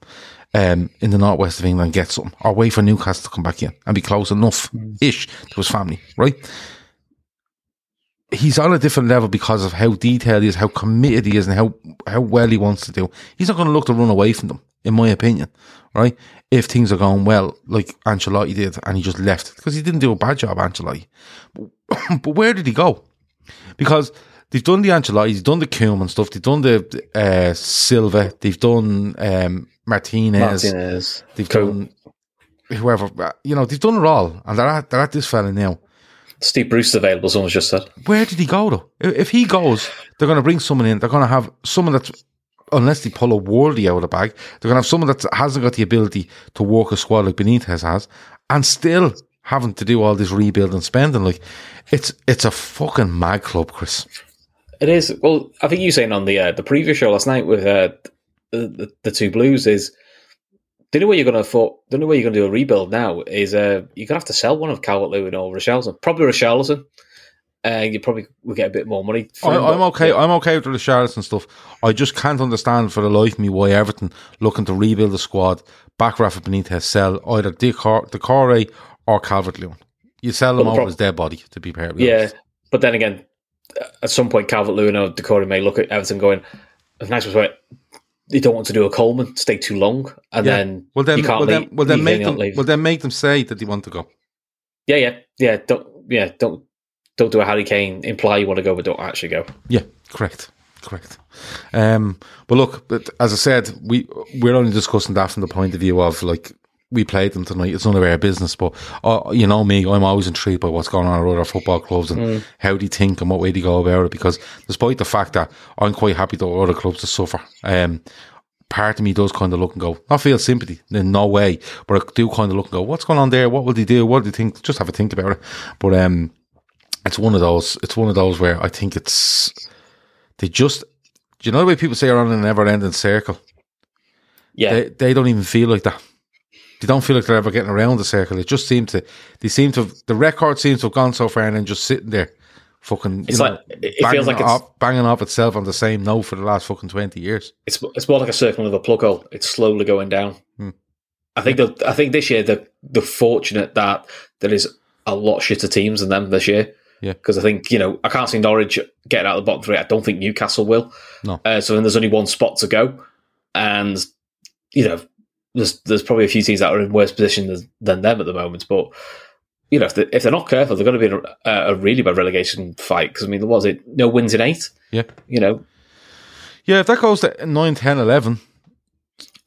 [SPEAKER 1] um, in the northwest of England, and get something, or wait for Newcastle to come back in and be close enough ish to his family, right? he's on a different level because of how detailed he is, how committed he is, and how, how well he wants to do. He's not going to look to run away from them, in my opinion, right? If things are going well, like Ancelotti did, and he just left because he didn't do a bad job, Ancelotti. But where did he go? Because they've done the Ancelotti, they've done the Koeman stuff, they've done the uh, Silva, they've done um, Martinez,
[SPEAKER 2] Martinez.
[SPEAKER 1] they've done whoever, you know, they've done it all, and they're at, they're at this fella now
[SPEAKER 2] Steve Bruce is available. Someone's just said.
[SPEAKER 1] where did he go though? If if he goes, they're going to bring someone in. They're going to have someone that's, unless they pull a worldie out of the bag, they're going to have someone that hasn't got the ability to walk a squad like Benitez has, and still having to do all this rebuild and spending. Like, it's it's a fucking mad club, Chris.
[SPEAKER 2] It is. Well, I think you were saying on the uh, the previous show last night with uh, the, the the two Blues is the only way you're going to afford, the only way you're going to do a rebuild now is uh, you're going to have to sell one of Calvert Lewin or Richarlison. Probably Richarlison. Uh, you probably will get a bit more money.
[SPEAKER 1] I,
[SPEAKER 2] but-
[SPEAKER 1] okay. I'm okay with the and stuff. I just can't understand for the life of me why Everton looking to rebuild the squad, back Rafa Benitez, sell either Doucouré, Doucouré or Calvert Lewin. You sell them
[SPEAKER 2] Well, the
[SPEAKER 1] over
[SPEAKER 2] prob-
[SPEAKER 1] his dead body, to be perfectly
[SPEAKER 2] Yeah,
[SPEAKER 1] honest.
[SPEAKER 2] but then again, at some point, Calvert Lewin or Doucouré may look at Everton going, "It's nice was where they don't want to do a Coleman, stay too long, and
[SPEAKER 1] Yeah.
[SPEAKER 2] then
[SPEAKER 1] well then,
[SPEAKER 2] you can't
[SPEAKER 1] well
[SPEAKER 2] leave,
[SPEAKER 1] then, well then make them, well then make them say that they want to go.
[SPEAKER 2] yeah, yeah, yeah. Don't, yeah, don't, don't do a Harry Kane. Imply you want to go, but don't actually go.
[SPEAKER 1] Yeah, correct, correct. Um, but look, but as I said, we we're only discussing that from the point of view of like we played them tonight. It's none of our business, but uh, you know me, I'm always intrigued by what's going on at other football clubs and how they think and what way they go about it. Because despite the fact that I'm quite happy that other clubs to suffer, um, part of me does kind of look and go, not feel sympathy in no way, but I do kind of look and go, what's going on there? What will they do? What do they think? Just have a think about it. But um, it's one of those. It's one of those where I think it's they just. Do you know the way people say are on a never ending circle?
[SPEAKER 2] Yeah,
[SPEAKER 1] They they don't even feel like that. They don't feel like they're ever getting around the circle. It just seems to. They seem to. have- The record seems to have gone so far and then just sitting there, fucking. You
[SPEAKER 2] It's
[SPEAKER 1] know,
[SPEAKER 2] like- it feels like it's-
[SPEAKER 1] banging off itself on the same note for the last fucking twenty years.
[SPEAKER 2] it's it's more like a circle of a plug hole. It's slowly going down.
[SPEAKER 1] Hmm.
[SPEAKER 2] I think that I think this year the the fortunate that there is a lot shitter teams than them this year.
[SPEAKER 1] Yeah.
[SPEAKER 2] because I think you know I can't see Norwich getting out of the bottom three. I don't think Newcastle will.
[SPEAKER 1] No.
[SPEAKER 2] Uh, so then there's only one spot to go, and you know there's there's probably a few teams that are in worse position than, than them at the moment. But you know if, they, if they're not careful, they're going to be in a, a really bad relegation fight. Because I mean, there was it no wins in eight.
[SPEAKER 1] Yeah,
[SPEAKER 2] You know,
[SPEAKER 1] yeah. If that goes to 9, 10, 11,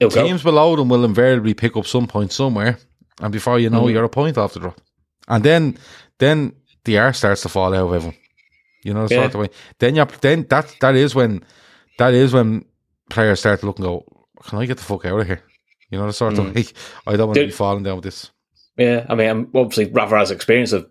[SPEAKER 2] it'll go.
[SPEAKER 1] teams below them will invariably pick up some point somewhere, and before you know,
[SPEAKER 2] Mhm.
[SPEAKER 1] you're a point off the drop, and then then the air starts to fall out of everyone. You know,
[SPEAKER 2] Yeah.
[SPEAKER 1] sort of way. Then you then that that is when that is when players start to look and go, "Can I get the fuck out of here?" You know, the sort of
[SPEAKER 2] Mm.
[SPEAKER 1] way. I don't want to be falling down with this.
[SPEAKER 2] Yeah, I mean, obviously, Rafa has experience of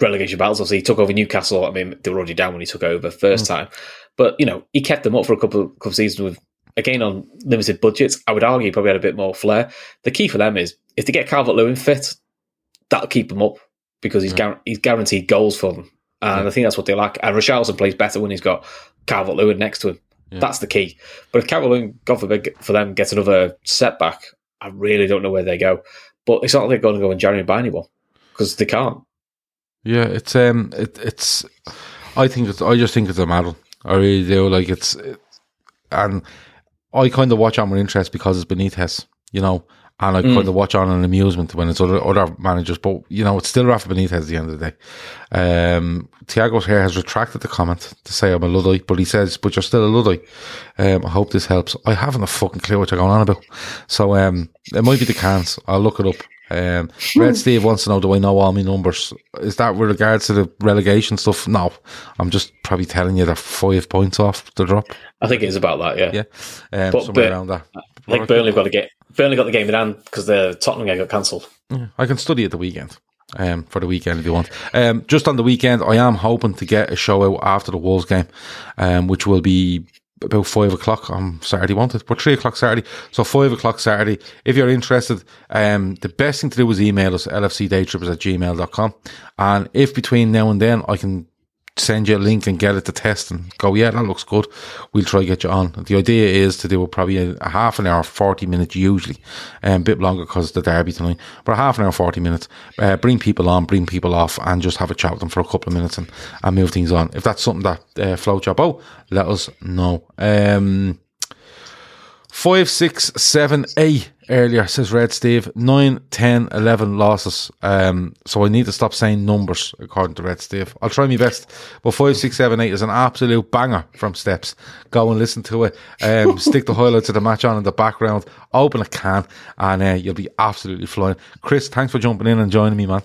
[SPEAKER 2] relegation battles. Obviously, he took over Newcastle. I mean, they were already down when he took over first time, but you know, he kept them up for a couple couple of seasons with again on limited budgets. I would argue he probably had a bit more flair. The key for them is if they get Calvert Lewin fit, that'll keep them up because he's guar- he's guaranteed goals for them, and I think that's what they like. And Richarlison plays better when he's got Calvert Lewin next to him. That's the key. But if Lewin, God forbid, for them gets another setback, I really don't know where they go. But it's not like they're going to go in January and buy anyone because they can't.
[SPEAKER 1] Yeah, it's um, it, it's. I think it's. I just think it's a medal. I really do. Like it's, and I kind of watch on with interest because it's Benitez, you know, and I
[SPEAKER 2] Mm.
[SPEAKER 1] kind of watch on an amusement when it's other other managers. But you know, it's still Rafa Benitez at the end of the day. Um, Tiago's here has retracted the comment to say I'm a luddite, but he says, "But you're still a luddite." Um, I hope this helps. I haven't a fucking clue what you're going on about. So um, it might be the cans. I'll look it up. Um, Red Steve wants to know, do I know all my numbers? Is that with regards to the relegation stuff? No, I'm just probably telling you they're five points off the drop.
[SPEAKER 2] I think it is about that. Yeah.
[SPEAKER 1] Yeah, um,
[SPEAKER 2] But-
[SPEAKER 1] somewhere
[SPEAKER 2] but-
[SPEAKER 1] around that.
[SPEAKER 2] I think Burnley got to get Burnley got the game in hand because the Tottenham game got cancelled.
[SPEAKER 1] I can study at the weekend. Um, for the weekend if you want. Um, just on the weekend, I am hoping to get a show out after the Wolves game, um, which will be about five o'clock on Saturday, won't it? But three o'clock Saturday. So five o'clock Saturday. If you're interested, um, the best thing to do is email us lfcdaytrippers at gmail.com. And if between now and then I can send you a link and get it to test and go, yeah, that looks good. We'll try to get you on. The idea is to do a, probably a, a half an hour, 40 minutes usually, um, a bit longer because the derby tonight, but a half an hour, 40 minutes, uh, bring people on, bring people off and just have a chat with them for a couple of minutes and, and move things on. If that's something that uh, floats your boat, let us know. Um, Five, six, seven, eight earlier, says Red Steve. Nine, ten, eleven losses. Um, so I need to stop saying numbers, according to Red Steve. I'll try my best. But five, six, seven, eight is an absolute banger from Steps. Go and listen to it. Um, stick the highlights of the match on in the background. Open a can, and uh, you'll be absolutely flying. Chris, thanks for jumping in and joining me, man.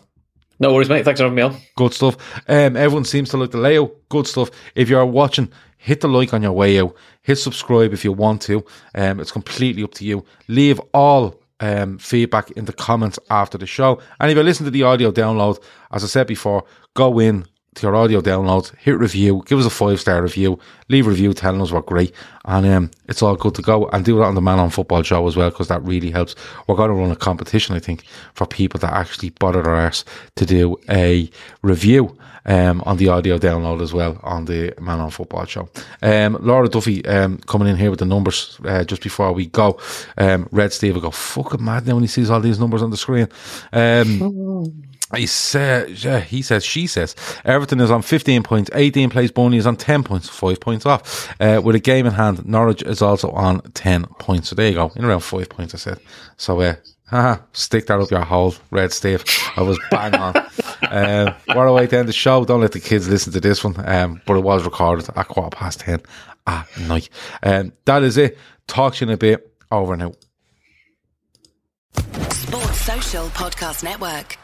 [SPEAKER 2] No worries, mate. Thanks for having me on.
[SPEAKER 1] Good stuff. Um, everyone seems to like the layout. Good stuff. If you're watching, hit the like on your way out. Hit subscribe if you want to. Um, it's completely up to you. Leave all um, feedback in the comments after the show. And if you listen to the audio download, as I said before, go in to your audio downloads, hit review, give us a five star review, leave a review telling us we're great, and um, it's all good to go. And do that on the Man on Football show as well, because that really helps. We're going to run a competition, I think, for people that actually bother their arse to do a review um, on the audio download as well on the Man on Football show. Um, Laura Duffy um, coming in here with the numbers uh, just before we go. Um, Red Steve will go fucking mad now when he sees all these numbers on the screen. Um, he says, yeah, he says, she says, Everton is on 15 points, 18 plays, Burnley is on 10 points, 5 points off. Uh, with a game in hand, Norwich is also on 10 points. So there you go, in around 5 points, I said. So, uh, haha, stick that up your hole, Red Steve. I was bang on. um, what a way to end the show. Don't let the kids listen to this one. Um, but it was recorded at quarter past 10 at night. Um, that is it. Talk to you in a bit. Over and out.
[SPEAKER 4] Sports Social Podcast Network.